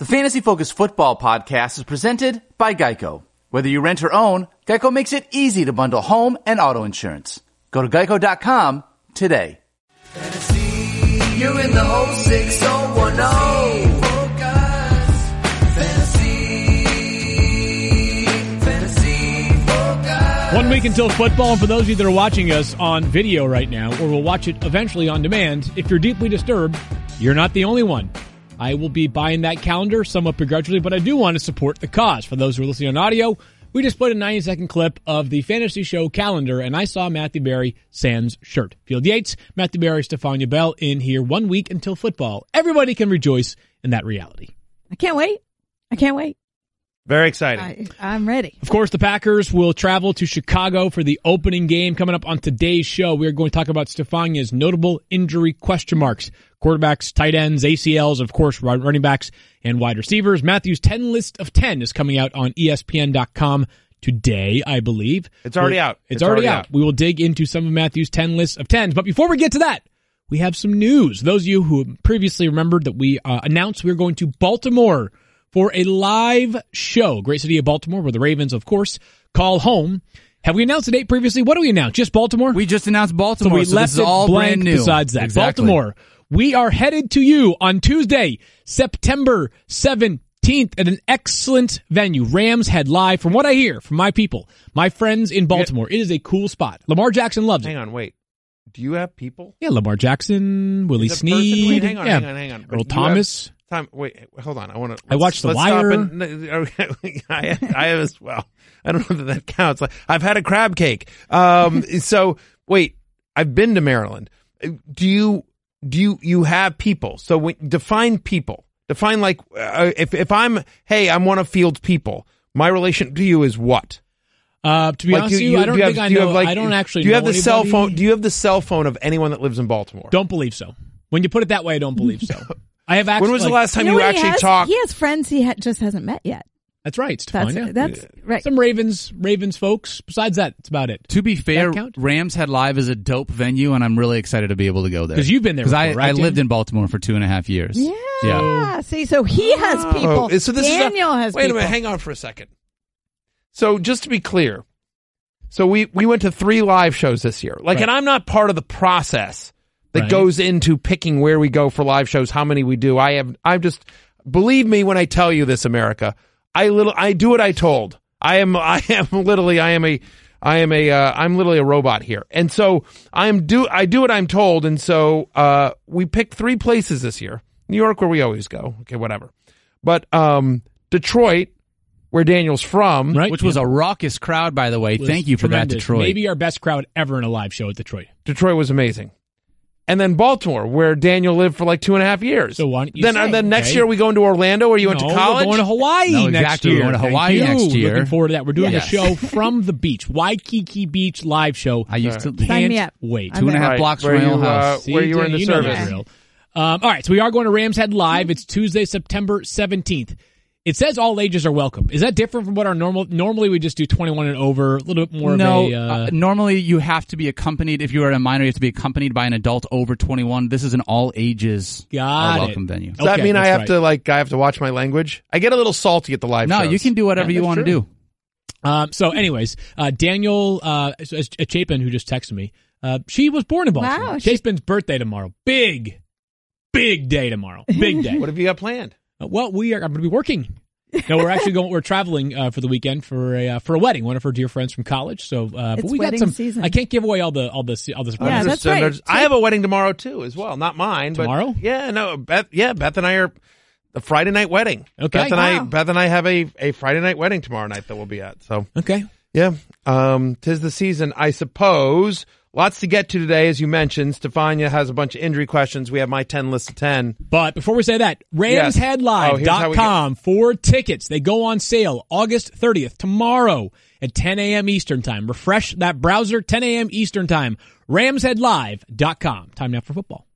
The Fantasy Focus Football Podcast is presented by Geico. Whether you rent or own, Geico makes it easy to bundle home and auto insurance. Go to geico.com today. Fantasy, you're in the whole 6010. Focus. Fantasy, fantasy focus. One week until football, and for those of you that are watching us on video right now, or will watch it eventually on demand, if you're deeply disturbed, you're not the only one. I will be buying that calendar somewhat begrudgingly, but I do want to support the cause. For those who are listening on audio, we just played a 90 second clip of the fantasy show calendar, and I saw Matthew Berry sans shirt. Field Yates, Matthew Berry, Stephania Bell in here one week until football. Everybody can rejoice in that reality. I can't wait. I can't wait. Very exciting. I, I'm ready. Of course, the Packers will travel to Chicago for the opening game. Coming up on today's show, we are going to talk about Stephania's notable injury question marks. Quarterbacks, tight ends, ACLs, of course, running backs and wide receivers. Matthew's 10 list of 10 is coming out on ESPN.com today, I believe. It's already We're- out. It's, It's already, already out. out. We will dig into some of Matthew's 10 lists of 10s. But before we get to that, we have some news. Those of you who previously remembered that we uh, announced we were going to Baltimore for a live show. Great city of Baltimore, where the Ravens, of course, call home. Have we announced a date previously? What do we announce? Just Baltimore? We just announced so Baltimore, we so left this is all it blank brand new. besides that. Exactly. Baltimore. We are headed to you on Tuesday, September 17th at an excellent venue. Rams Head Live. From what I hear from my people, my friends in Baltimore, it is a cool spot. Lamar Jackson loves Hang it. Hang on, wait. Do you have people? Yeah, Lamar Jackson, Willie Is it person- Snead. Wait, hang on, yeah. hang on, hang on. Earl Thomas. have Time. Wait, hold on. I want to. I watched The Wire. And, I, I have as well. I don't know that that counts. Like, I've had a crab cake. Um. so wait, I've been to Maryland. Do you? Do you? You have people? So when, define people. Define like uh, if if I'm hey I'm one of Field's people. My relation to you is what? Uh, to be Like, honest you- with you, I don't do think have- I know. have, like- I don't actually. Do you have the cell phone? Do you have the cell phone of anyone that lives in Baltimore? Don't believe so. When you put it that way, I don't believe so. I have actually. when was the last time You you, know what he actually has? talked? He has friends he ha- just hasn't met yet. That's right, That's Stephania. that's right. Some Ravens, Ravens folks. Besides that, that's about it. To be fair, That? Rams Head Live is a dope venue, and I'm really excited to be able to go there. Because you've been there Because I, right, I lived in Baltimore for two and a half years. Yeah. Yeah. See, so he has oh. people. Oh, so this Daniel is a, has wait people. a minute, hang on for a second. So just to be clear, so we we went to three live shows this year. Like, Right. and I'm not part of the process that Right. goes into picking where we go for live shows, how many we do. I have, I'm just believe me when I tell you this, America. I little, I do what I told. I am, I am literally, I am a. I am a, uh, I'm literally a robot here, and so I'm do, I do what I'm told, and so uh, we picked three places this year: New York, where we always go, okay, whatever, but um, Detroit, where Daniel's from, Right. Which was a raucous crowd, by the way. Thank you for tremendous. that, Detroit. Maybe our best crowd ever in a live show at Detroit. Detroit was amazing. And then Baltimore, where Daniel lived for like two and a half years. So why don't you then, say, and then next okay? year we go into Orlando, where you went no, to college. We're going to Hawaii No, next exactly. year. We're going to Thank Hawaii you. next year. Looking forward to that. We're doing Yes. a show from the beach, Waikiki Beach live show. I used to Sign Can't me up. wait. two and a half Right, blocks where from my old uh, house. See, where you were in the you service. that drill. Um, all right, so we are going to Rams Head Live. It's Tuesday, September 17th. It says all ages are welcome. Is that different from what our normal? Normally, we just do 21 and over, a little bit more no, of a. Uh, uh, normally you have to be accompanied. If you are a minor, you have to be accompanied by an adult over 21. This is an all ages Got are it. welcome venue. Does that mean I have right. to like I have to watch my language? I get a little salty at the live No, shows. you can do whatever Yeah, you that's want to do. Um, so, anyways, uh, Daniel uh, Chapin, who just texted me, uh, she was born in Baltimore. Wow, she- Chapin's birthday tomorrow. Big, big day tomorrow. Big day. What have you got planned? Uh, well, we are I'm going to be working. No, we're actually going. We're traveling uh, for the weekend for a uh, for a wedding. One of her dear friends from college. So, uh, but It's we got wedding some. season. I can't give away all the all the all the Yeah, surprises. that's Understood. right. There's- I have a wedding tomorrow too, as well. Not mine, but Tomorrow? Yeah, no, Beth. Yeah, Beth and I are the Friday night wedding. Okay. Beth and I, Wow. Beth and I have a a Friday night wedding tomorrow night that we'll be at. So okay. Yeah. Um, tis the season, I suppose. Lots to get to today, as you mentioned. Stephania has a bunch of injury questions. We have my 10 list of 10. But before we say that, Yes. Oh, here's how we RamsHeadLive.com for tickets. They go on sale August 30th, tomorrow at 10 a.m. Eastern Time. Refresh that browser, 10 a.m. Eastern Time. RamsHeadLive.com. Time now for football.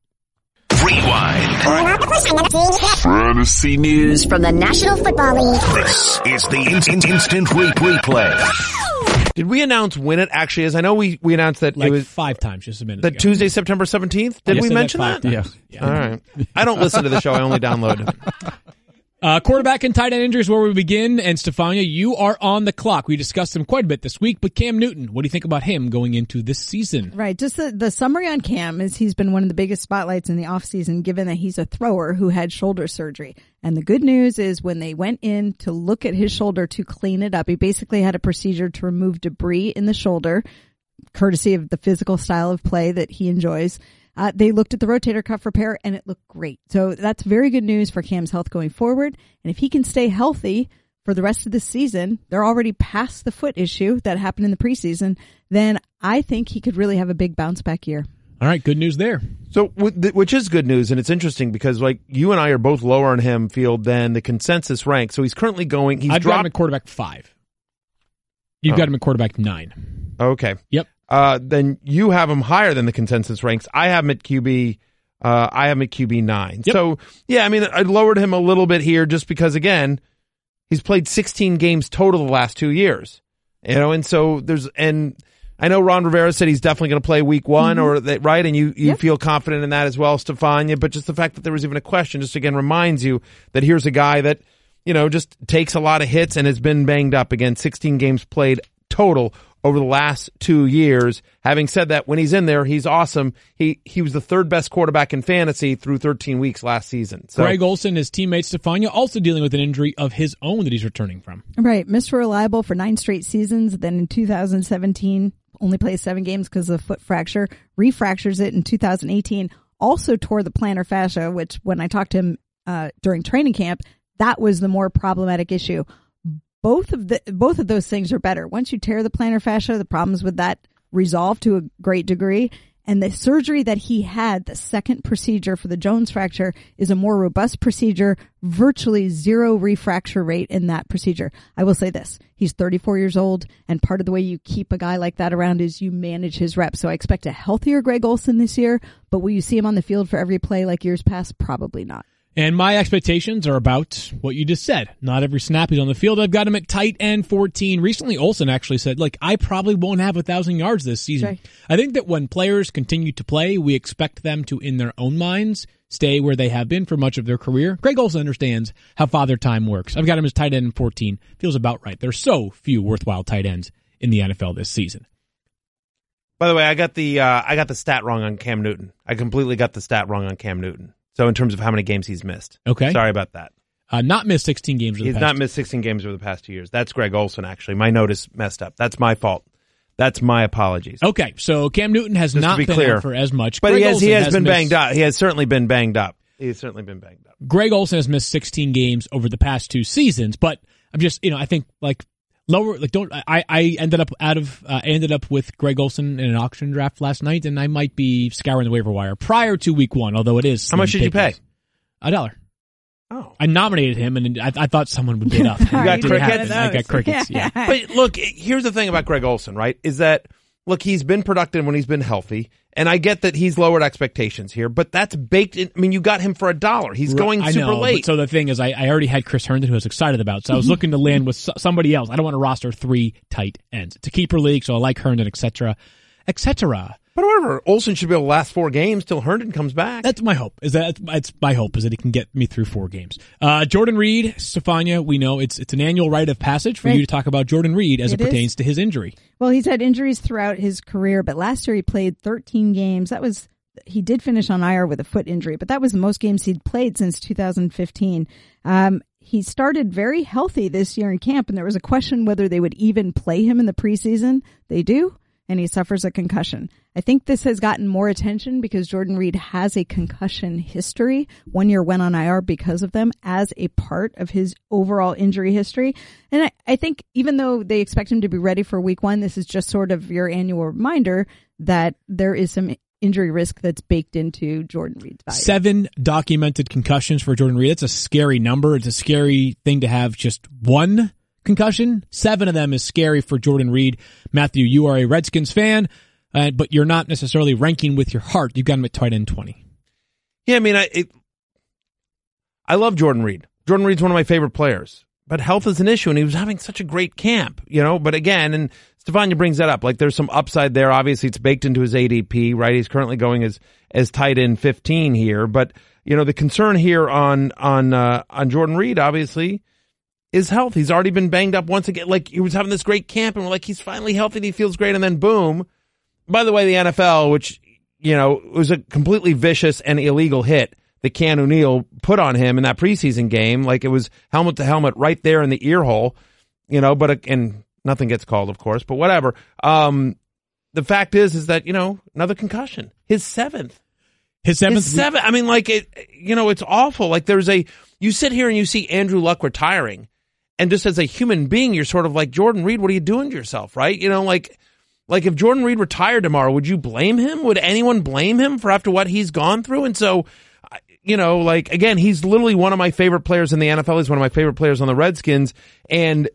Rewind. Fantasy News from the National Football League. This is the in- in- instant re- replay. Did we announce when it actually is? I know we, we announced that Like it was five times just a minute the ago. Tuesday, September 17th. Did Yes, we said mention five that? times. Yeah. Yeah. All right. I don't listen to the show. I only download. Uh, quarterback and tight end injuries where we begin. And Stephania, you are on the clock. We discussed him quite a bit this week, but Cam Newton, what do you think about him going into this season? Right. Just the, the summary on Cam is he's been one of the biggest spotlights in the offseason, given that he's a thrower who had shoulder surgery. And the good news is when they went in to look at his shoulder to clean it up, he basically had a procedure to remove debris in the shoulder, courtesy of the physical style of play that he enjoys. Uh, they looked at the rotator cuff repair and it looked great. So that's very good news for Cam's health going forward. And if he can stay healthy for the rest of the season, they're already past the foot issue that happened in the preseason, then I think he could really have a big bounce back year. All right, good news there. So, which is good news, and it's interesting because like you and I are both lower on him field than the consensus rank. So he's currently going. He's I've got him dropped. at quarterback five. You've Oh. got him at quarterback nine. Okay. Yep. Uh, then you have him higher than the consensus ranks. I have him at QB. Uh, I have him at QB nine. Yep. So yeah, I mean, I lowered him a little bit here just because again, he's played 16 games total the last two years. You know, and so there's and I know Ron Rivera said he's definitely going to play week one or that right, and you you Yep. feel confident in that as well, Stephania. But just the fact that there was even a question just again reminds you that here's a guy that you know just takes a lot of hits and has been banged up. Again, 16 games played total over the last two years. Having said that, when he's in there, he's awesome. He he was the third best quarterback in fantasy through 13 weeks last season. So Greg Olsen, his teammate Stephania, also dealing with an injury of his own that he's returning from. Right. Mr. Reliable for nine straight seasons. Then in 2017, only plays seven games because of the foot fracture. Refractures it in 2018. Also tore the plantar fascia, which when I talked to him uh, during training camp, that was the more problematic issue. Both of the both of those things are better. Once you tear the plantar fascia, the problems with that resolve to a great degree. And the surgery that he had, the second procedure for the Jones fracture, is a more robust procedure, virtually zero refracture rate in that procedure. I will say this. He's 34 years old, and part of the way you keep a guy like that around is you manage his reps. So I expect a healthier Greg Olsen this year, but will you see him on the field for every play like years past? Probably not. And my expectations are about what you just said. Not every snap he's on the field. I've got him at tight end 14. Recently, Olsen actually said, like, I probably won't have a thousand yards this season. Right. I think that when players continue to play, we expect them to, in their own minds, stay where they have been for much of their career. Greg Olsen understands how father time works. I've got him as tight end 14. Feels about right. There's so few worthwhile tight ends in the NFL this season. By the way, I got the uh, I got the stat wrong on Cam Newton. I completely got the stat wrong on Cam Newton. So in terms of how many games he's missed. Okay. Sorry about that. Uh, not missed 16 games. over the He's past- not missed 16 games over the past two years. That's Greg Olsen, actually. My note is messed up. That's my fault. That's my apologies. Okay, so Cam Newton has Just not be been clear. out for as much. But Greg he has, he Olsen has been missed- banged up. He has certainly been banged up. He has certainly been banged up. Greg Olsen has missed 16 games over the past two seasons, but I'm just, you know, I think like lower, like don't, I, I ended up out of, uh, I ended up with Greg Olsen in an auction draft last night and I might be scouring the waiver wire prior to week one, although it is. How much slim did you pay? A dollar. Oh. I nominated him and I, I thought someone would bid up. You got crickets? I got crickets. Yeah. But look, here's the thing about Greg Olsen, right? Is that look, he's been productive when he's been healthy, and I get that he's lowered expectations here, but that's baked in. I mean, you got him for a dollar. He's going I super know, late. But so the thing is, I, I already had Chris Herndon, who I was excited about. So I was mm-hmm. looking to land with somebody else. I don't want to roster three tight ends. It's a keeper league, so I like Herndon, etc., etc. but whatever, Olsen should be able to last four games till Herndon comes back. That's my hope. Is that it's my hope is that he can get me through four games. Uh, Jordan Reed, Stephania, we know it's it's an annual rite of passage for Right. you to talk about Jordan Reed as it, It is. pertains to his injury. Well, he's had injuries throughout his career, but last year he played 13 games. That was he did finish on IR with a foot injury, but that was the most games he'd played since 2015. Um, he started very healthy this year in camp, and there was a question whether they would even play him in the preseason. They do, and he suffers a concussion. I think this has gotten more attention because Jordan Reed has a concussion history. One year went on IR because of them as a part of his overall injury history. And I, I think even though they expect him to be ready for week one, this is just sort of your annual reminder that there is some injury risk that's baked into Jordan Reed's value. Seven documented concussions for Jordan Reed. That's a scary number. It's a scary thing to have just one concussion. Seven of them is scary for Jordan Reed. Matthew, you are a Redskins fan, uh, but you're not necessarily ranking with your heart. You've got him at tight end 20. Yeah, I mean, I it, I love Jordan Reed. Jordan Reed's one of my favorite players, but health is an issue, and he was having such a great camp, you know. But again, and Stephania brings that up. Like, there's some upside there. Obviously, it's baked into his ADP, right? He's currently going as as tight end 15 here, but you know, the concern here on on uh, on Jordan Reed, obviously, is health. He's already been banged up once again. Like he was having this great camp, and we're like, he's finally healthy. and He feels great, and then boom. By the way, the NFL, which you know was a completely vicious and illegal hit that Keanu Neal put on him in that preseason game, like it was helmet to helmet right there in the ear hole, you know. But uh, and nothing gets called, of course, but whatever. Um, the fact is, is that you know another concussion, his seventh. His seventh. His seven. I mean, like it. You know, it's awful. Like there's a. You sit here and you see Andrew Luck retiring, and just as a human being, you're sort of like Jordan Reed. What are you doing to yourself, right? You know, like, like if Jordan Reed retired tomorrow, would you blame him? Would anyone blame him for after what he's gone through? And so, you know, like again, he's literally one of my favorite players in the NFL. He's one of my favorite players on the Redskins, and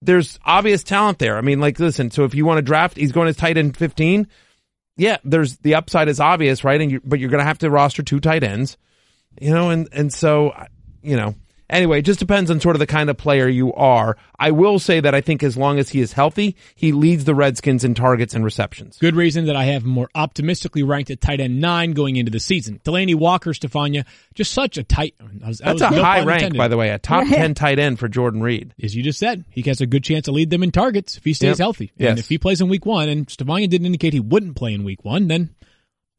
there's obvious talent there. I mean, like, listen. So if you want to draft, he's going as tight end 15 yeah, there's the upside is obvious, right? And you, but you're going to have to roster two tight ends, you know, and and so you know. Anyway, it just depends on sort of the kind of player you are. I will say that I think as long as he is healthy, he leads the Redskins in targets and receptions. Good reason that I have him more optimistically ranked at tight end nine going into the season. Delanie Walker, Stephania, just such a tight. that was- that That's was a no high pun rank, intended. by the way, a top Yeah. 10 tight end for Jordan Reed. As you just said, he has a good chance to lead them in targets if he stays Yep. healthy. Yes. And if he plays in week one, and Stephania didn't indicate he wouldn't play in week one, then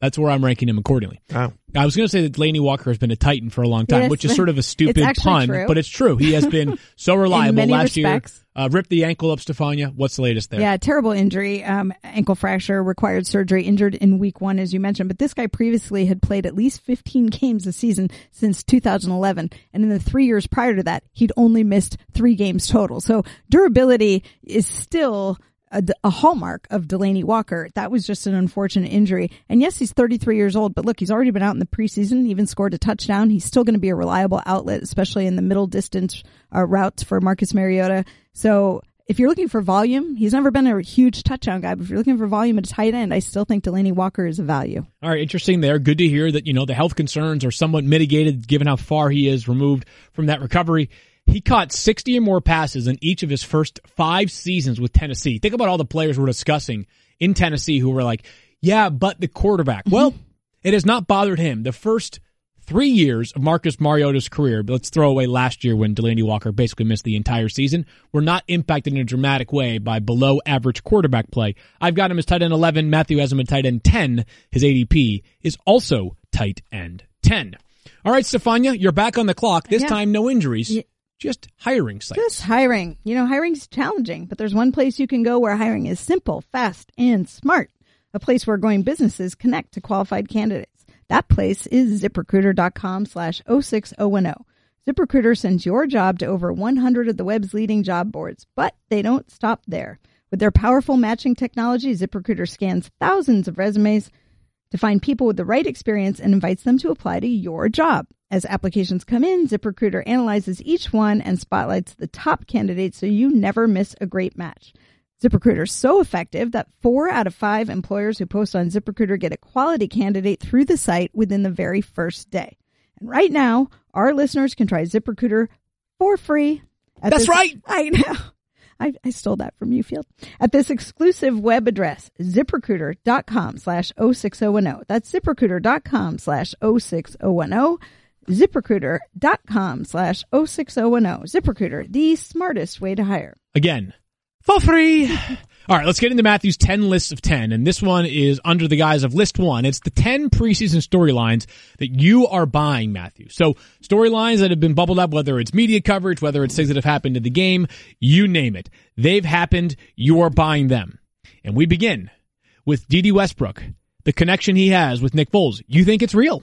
that's where I'm ranking him accordingly. Wow. I was going to say that Delanie Walker has been a Titan for a long time, Yes. which is sort of a stupid pun, true. but it's true. He has been so reliable many last respects. year. Uh, ripped the ankle up, Stephania. What's the latest there? Yeah, terrible injury. Um, ankle fracture, required surgery, injured in week one, as you mentioned. But this guy previously had played at least 15 games a season since 2011. And in the three years prior to that, he'd only missed three games total. So durability is still a, a hallmark of Delanie Walker. That was just an unfortunate injury. And yes, he's 33 years old, but look, he's already been out in the preseason, even scored a touchdown. He's still going to be a reliable outlet, especially in the middle distance uh, routes for Marcus Mariota. So if you're looking for volume, he's never been a huge touchdown guy, but if you're looking for volume at a tight end, I still think Delanie Walker is a value. All right, interesting there. Good to hear that, you know, the health concerns are somewhat mitigated given how far he is removed from that recovery. He caught 60 or more passes in each of his first five seasons with Tennessee. Think about all the players we're discussing in Tennessee who were like, yeah, but the quarterback. Mm-hmm. Well, it has not bothered him. The first three years of Marcus Mariota's career, let's throw away last year when Delanie Walker basically missed the entire season, were not impacted in a dramatic way by below average quarterback play. I've got him as tight end 11. Matthew has him at tight end 10. His ADP is also tight end 10. All right, Stephania, you're back on the clock. This Yeah. time, no injuries. Just hiring sites. Just hiring. You know, hiring's challenging, but there's one place you can go where hiring is simple, fast, and smart. A place where growing businesses connect to qualified candidates. That place is ziprecruiter.com slash 06010. ZipRecruiter sends your job to over 100 of the web's leading job boards, but they don't stop there. With their powerful matching technology, ZipRecruiter scans thousands of resumes to find people with the right experience and invites them to apply to your job. As applications come in, ZipRecruiter analyzes each one and spotlights the top candidates so you never miss a great match. ZipRecruiter is so effective that four out of five employers who post on ZipRecruiter get a quality candidate through the site within the very first day. And right now, our listeners can try ZipRecruiter for free. at That's this- right. I know. I, I stole that from you, Field. At this exclusive web address, ziprecruiter.com slash 06010. That's ziprecruiter.com slash 06010. ZipRecruiter.com slash 06010. ZipRecruiter, the smartest way to hire. Again, for free. All right, let's get into Matthew's 10 lists of 10. And this one is under the guise of list one. It's the 10 preseason storylines that you are buying, Matthew. So storylines that have been bubbled up, whether it's media coverage, whether it's things that have happened in the game, you name it. They've happened. You are buying them. And we begin with Dede Westbrook, the connection he has with Nick Foles. You think it's real?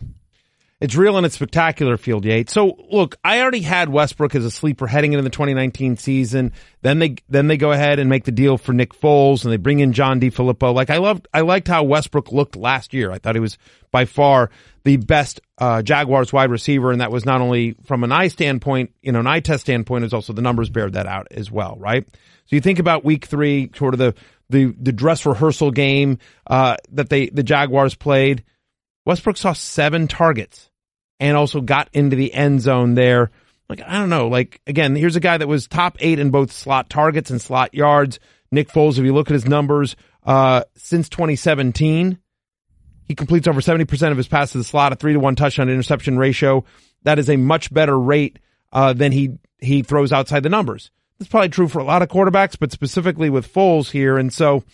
It's real and it's spectacular, Field Yates. So look, I already had Westbrook as a sleeper heading into the 2019 season. Then they then they go ahead and make the deal for Nick Foles and they bring in John DeFilippo. Like I loved I liked how Westbrook looked last year. I thought he was by far the best uh, Jaguars wide receiver, and that was not only from an eye standpoint, you know, an eye test standpoint, is also the numbers bear that out as well, right? So you think about week three, sort of the the the dress rehearsal game uh, that they the Jaguars played. Westbrook saw seven targets and also got into the end zone there. Like, I don't know. Like, again, here's a guy that was top eight in both slot targets and slot yards. Nick Foles, if you look at his numbers, uh, since 2017, He completes over 70% of his passes to the slot, a three to one touchdown interception ratio. That is a much better rate, uh, than he, he throws outside the numbers. That's probably true for a lot of quarterbacks, but specifically with Foles here. And so,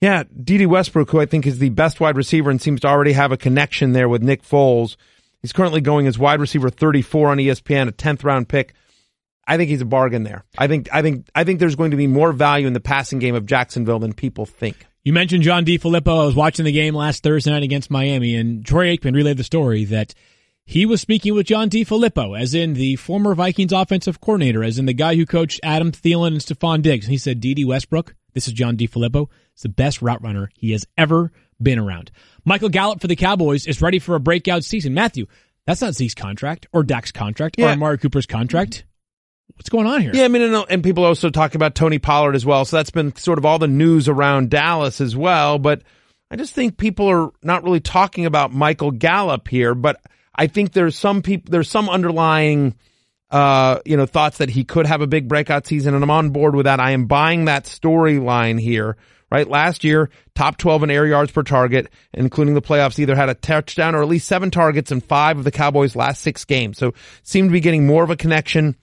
yeah, Dede Westbrook, who I think is the best wide receiver and seems to already have a connection there with Nick Foles. He's currently going as wide receiver 34 on ESPN, a 10th round pick. I think he's a bargain there. I think, I think, I think there's going to be more value in the passing game of Jacksonville than people think. You mentioned John DeFilippo. I was watching the game last Thursday night against Miami, and Troy Aikman relayed the story that he was speaking with John DeFilippo, as in the former Vikings offensive coordinator, as in the guy who coached Adam Thielen and Stefon Diggs. And he said, Dede Westbrook, this is John DeFilippo, It's the best route runner he has ever been around. Michael Gallup for the Cowboys is ready for a breakout season. Matthew, that's not Zeke's contract or Dak's contract or Yeah. Amari Cooper's contract. What's going on here? Yeah, I mean, and, and people also talk about Tony Pollard as well. So that's been sort of all the news around Dallas as well. But I just think people are not really talking about Michael Gallup here. But I think there's some people, there's some underlying, uh, you know, thoughts that he could have a big breakout season. And I'm on board with that. I am buying that storyline here. Right. Last year, top 12 in air yards per target, including the playoffs, either had a touchdown or at least seven targets in five of the Cowboys' last six games. So seemed to be getting more of a connection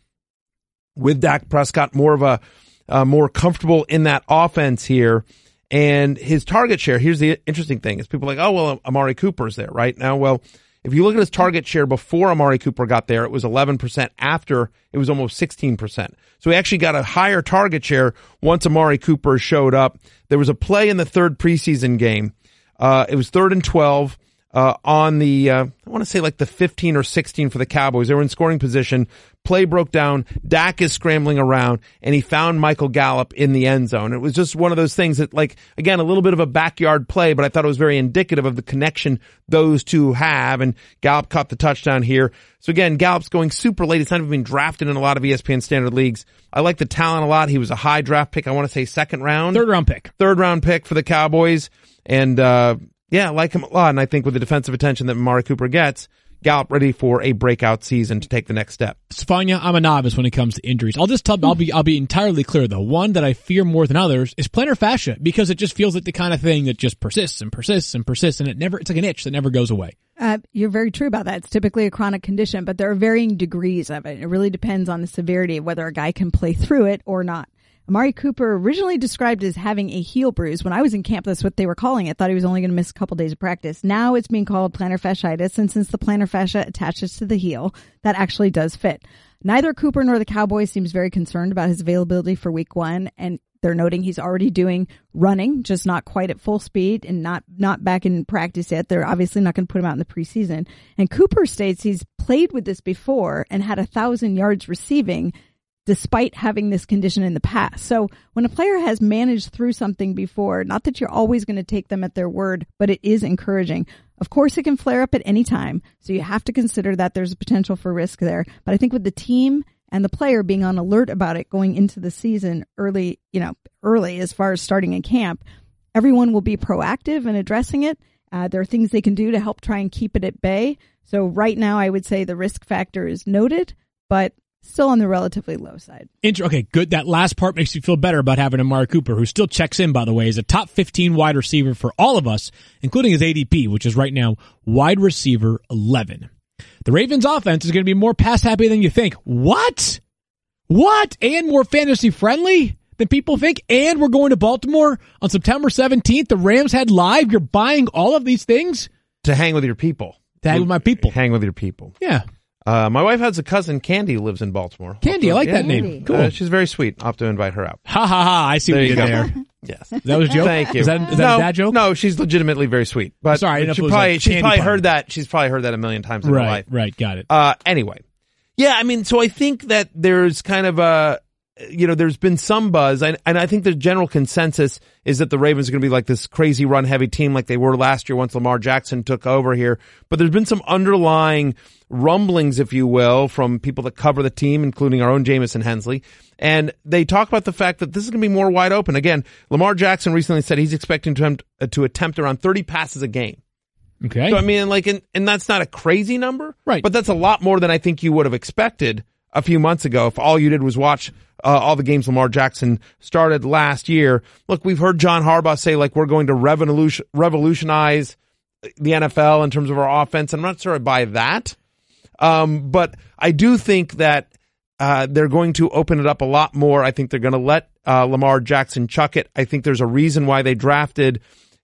with Dak Prescott, more of a uh, more comfortable in that offense here. And his target share, here's the interesting thing is people like, oh, well, Amari Cooper's there right now. Well, if you look at his target share before Amari Cooper got there, it was 11%. After, it was almost 16%. So he actually got a higher target share once Amari Cooper showed up. There was a play in the third preseason game. Uh, it was third and 12 uh, on the, uh, I want to say like the 15 or 16 for the Cowboys. They were in scoring position. Play broke down. Dak is scrambling around and he found Michael Gallup in the end zone. It was just one of those things that like, again, a little bit of a backyard play, but I thought it was very indicative of the connection those two have. And Gallup caught the touchdown here. So again, Gallup's going super late. It's not even been drafted in a lot of ESPN standard leagues. I like the talent a lot. He was a high draft pick. I want to say second round Third round pick. third round pick for the Cowboys. And, uh, yeah, I like him a lot. And I think with the defensive attention that Amari Cooper gets, Gallup ready for a breakout season to take the next step. Stephania, I'm a novice when it comes to injuries. I'll just tell, I'll be, I'll be entirely clear though. One that I fear more than others is plantar fascia because it just feels like the kind of thing that just persists and persists and persists and it never, it's like an itch that never goes away. Uh, you're very true about that. It's typically a chronic condition, but there are varying degrees of it. It really depends on the severity of whether a guy can play through it or not. Amari Cooper originally described as having a heel bruise. When I was in camp, that's what they were calling it. Thought he was only going to miss a couple days of practice. Now it's being called plantar fasciitis, and since the plantar fascia attaches to the heel, that actually does fit. Neither Cooper nor the Cowboys seems very concerned about his availability for week one, and they're noting he's already doing running, just not quite at full speed and not, not back in practice yet. They're obviously not going to put him out in the preseason. And Cooper states he's played with this before and had a thousand yards receiving despite having this condition in the past. So when a player has managed through something before, not that you're always going to take them at their word, but it is encouraging. Of course, it can flare up at any time. So you have to consider that there's a potential for risk there. But I think with the team and the player being on alert about it going into the season early, you know, early as far as starting in camp, everyone will be proactive in addressing it. Uh, there are things they can do to help try and keep it at bay. So right now, I would say the risk factor is noted, but still on the relatively low side. Inter- okay, good. That last part makes you feel better about having Amari Cooper, who still checks in, by the way, is a top 15 wide receiver for all of us, including his ADP, which is right now wide receiver 11. The Ravens offense is going to be more pass happy than you think. What? What? And more fantasy friendly than people think? And we're going to Baltimore on September 17th. The Rams Head Live. You're buying all of these things? To hang with your people. To hang with my people. Hang with your people. Yeah. Uh, my wife has a cousin, Candy, who lives in Baltimore. Candy, I like that name. Cool. Uh, she's very sweet. I'll have to invite her out. ha ha ha. I see There what you you did there. Yes. That was a joke? Thank you. Is that, is that no, a dad joke? No, she's legitimately very sweet. But Sorry, I didn't know if she probably like she's probably pun. heard that. She's probably heard that a million times in her Right, life. right. Got it. Uh, anyway, yeah, I mean, so I think that there's kind of a, you know, there's been some buzz, and, and I think the general consensus is that the Ravens are going to be like this crazy run heavy team like they were last year once Lamar Jackson took over here. But there's been some underlying rumblings, if you will, from people that cover the team, including our own Jamison Hensley. And they talk about the fact that this is going to be more wide open. Again, Lamar Jackson recently said he's expecting to attempt, uh, to attempt around 30 passes a game. Okay. So I mean, like, and, and that's not a crazy number, Right. But that's a lot more than I think you would have expected a few months ago, if all you did was watch uh, all the games Lamar Jackson started last year. Look, we've heard John Harbaugh say like we're going to revolution, revolutionize the NFL in terms of our offense. I'm not sure I buy that. Um, but I do think that uh, they're going to open it up a lot more. I think they're going to let uh, Lamar Jackson chuck it. I think there's a reason why they drafted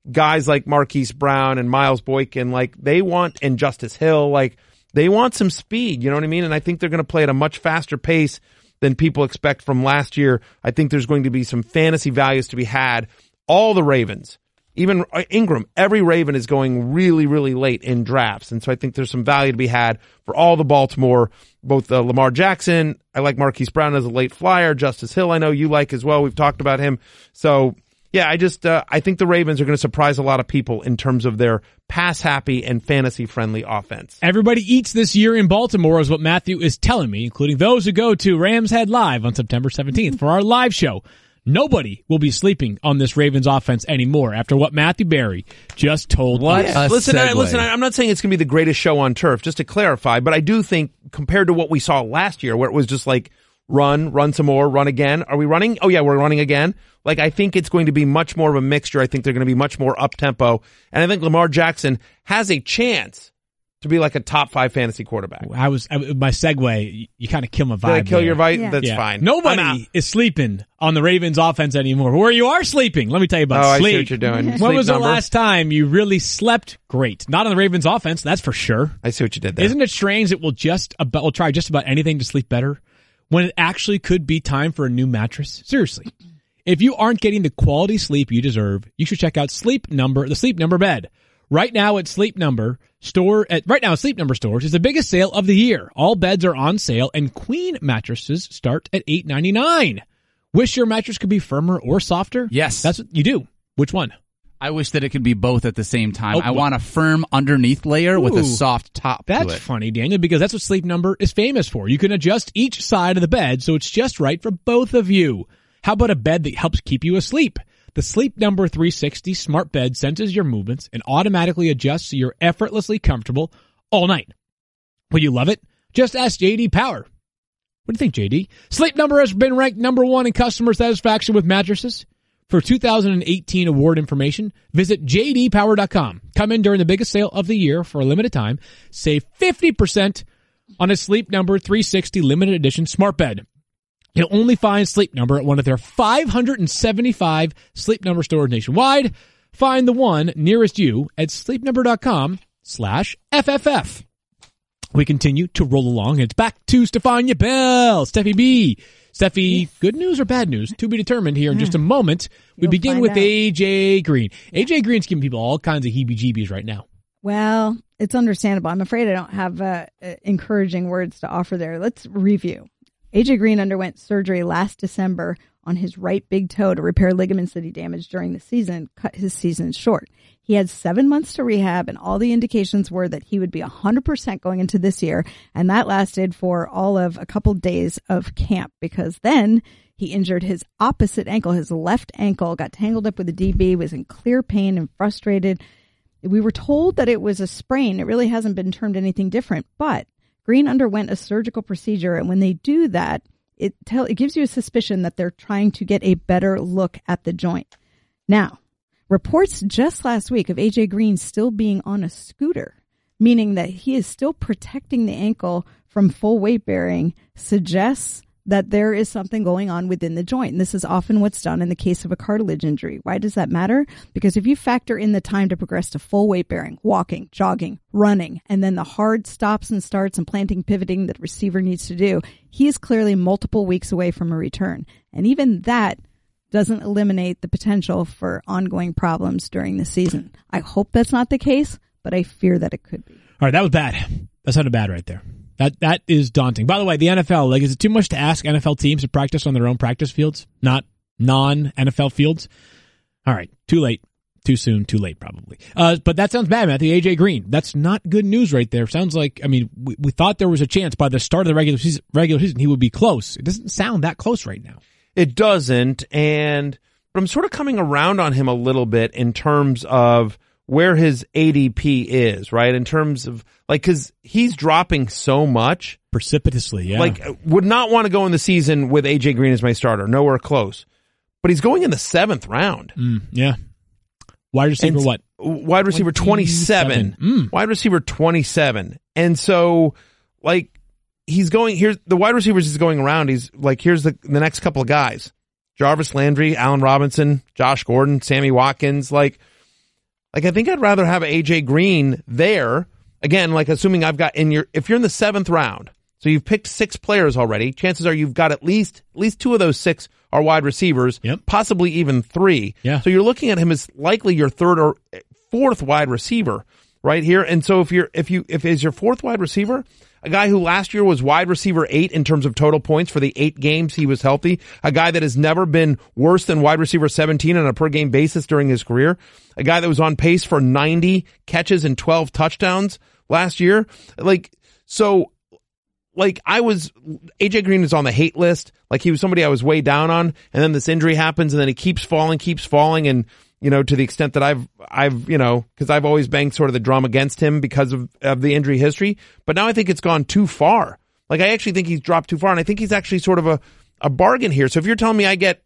guys like Marquise Brown and Miles Boykin. Like they want and Justice Hill. Like they want some speed. You know what I mean? And I think they're going to play at a much faster pace than people expect from last year. I think there's going to be some fantasy values to be had. All the Ravens, even uh, Ingram, every Raven is going really, really late in drafts. And so I think there's some value to be had for all the Baltimore, both uh, Lamar Jackson. I like Marquise Brown as a late flyer. Justice Hill, I know you like as well. We've talked about him. So yeah, I just, uh, I think the Ravens are going to surprise a lot of people in terms of their pass happy and fantasy friendly offense. Everybody eats this year in Baltimore is what Matthew is telling me, including those who go to Rams Head Live on September 17th for our live show. Nobody will be sleeping on this Ravens offense anymore after what Matthew Berry just told What us. a listen, I, listen. I, I'm not saying it's going to be the greatest show on turf, just to clarify. But I do think compared to what we saw last year, where it was just like run, run some more, run again. Are we running? Oh yeah, we're running again. Like I think it's going to be much more of a mixture. I think they're going to be much more up tempo, and I think Lamar Jackson has a chance to be like a top five fantasy quarterback. I was I, my segue. You, you kind of kill my vibe. Did I kill there. your vibe? Yeah. That's Yeah. fine. Nobody is sleeping on the Ravens offense anymore. Where you are sleeping, let me tell you about Oh, I see sleep. what you're doing. When Sleep was the last time you really slept great? Not on the Ravens offense, that's for sure. I see what you did there. Isn't it strange that we'll just about we'll try just about anything to sleep better when it actually could be time for a new mattress? Seriously. If you aren't getting the quality sleep you deserve, you should check out Sleep Number, the Sleep Number bed. Right now at Sleep Number store at right now Sleep Number stores is the biggest sale of the year. All beds are on sale and queen mattresses start at eight ninety nine. Wish your mattress could be firmer or softer? Yes. That's what you do. Which one? I wish that it could be both at the same time. Oh, I want a firm underneath layer with a soft top to That's it. funny, Daniel, because that's what Sleep Number is famous for. You can adjust each side of the bed so it's just right for both of you. How about a bed that helps keep you asleep? The Sleep Number 360 smart bed senses your movements and automatically adjusts so you're effortlessly comfortable all night. Will you love it? Just ask JD Power. What do you think, JD? Sleep Number has been ranked number one in customer satisfaction with mattresses. For 2018 award information, visit jdpower.com. Come in during the biggest sale of the year for a limited time. Save 50% on a Sleep Number 360 limited edition smart bed. You'll only find Sleep Number at one of their 575 Sleep Number stores nationwide. Find the one nearest you at sleepnumber.com slash FFF. We continue to roll along. It's back to Stephania Bell, Steffi B. Steffi, good news or bad news? To be determined here in just a moment. We You'll begin with out. AJ Green. AJ Green's giving people all kinds of heebie-jeebies right now. Well, it's understandable. I'm afraid I don't have uh, uh, encouraging words to offer there. Let's review. AJ Green underwent surgery last December on his right big toe to repair ligaments that he damaged during the season, cut his season short. He had seven months to rehab, and all the indications were that he would be 100% going into this year. And that lasted for all of a couple days of camp because then he injured his opposite ankle, his left ankle, got tangled up with the DB, was in clear pain and frustrated. We were told that it was a sprain. It really hasn't been termed anything different, but Green underwent a surgical procedure, and when they do that, it tell it gives you a suspicion that they're trying to get a better look at the joint. Now, reports just last week of AJ Green still being on a scooter, meaning that he is still protecting the ankle from full weight bearing, suggests that there is something going on within the joint. And this is often what's done in the case of a cartilage injury. Why does that matter? Because if you factor in the time to progress to full weight bearing, walking, jogging, running, and then the hard stops and starts and planting, pivoting that receiver needs to do, he is clearly multiple weeks away from a return. And even that doesn't eliminate the potential for ongoing problems during the season. I hope that's not the case, but I fear that it could be. All right, that was bad. That sounded bad right there. That that is daunting. By the way, the NFL, like, is it too much to ask NFL teams to practice on their own practice fields, not non NFL fields? All right, too late, too soon, too late, probably. Uh, but that sounds bad, Matthew. AJ Green, that's not good news right there. Sounds like, I mean, we, we thought there was a chance by the start of the regular season, regular season he would be close. It doesn't sound that close right now. It doesn't, and but I'm sort of coming around on him a little bit in terms of where his ADP is, right? In terms of like, cause he's dropping so much. Precipitously, yeah. Like, would not want to go in the season with AJ Green as my starter. Nowhere close. But he's going in the seventh round. Mm, yeah. Wide receiver, And- what? Wide receiver 27. 27. Mm. Wide receiver 27. And so, like, he's going, here's the wide receivers he's going around. He's like, here's the, the next couple of guys Jarvis Landry, Allen Robinson, Josh Gordon, Sammy Watkins. Like, like, I think I'd rather have AJ Green there. Again, like, assuming I've got in your, if you're in the seventh round, so you've picked six players already, chances are you've got at least, at least two of those six are wide receivers, Yep. possibly even three. Yeah. So you're looking at him as likely your third or eh, fourth wide receiver right here. And so if you're, if you, if is your fourth wide receiver, a guy who last year was wide receiver eight in terms of total points for the eight games he was healthy, a guy that has never been worse than wide receiver 17 on a per game basis during his career, a guy that was on pace for 90 catches and 12 touchdowns last year. Like, so like I was AJ Green is on the hate list. Like he was somebody I was way down on, and then this injury happens, and then he keeps falling, keeps falling, and you know to the extent that I've I've you know because I've always banged sort of the drum against him because of of the injury history, but now I think it's gone too far. Like I actually think he's dropped too far, and I think he's actually sort of a a bargain here. So if you're telling me I get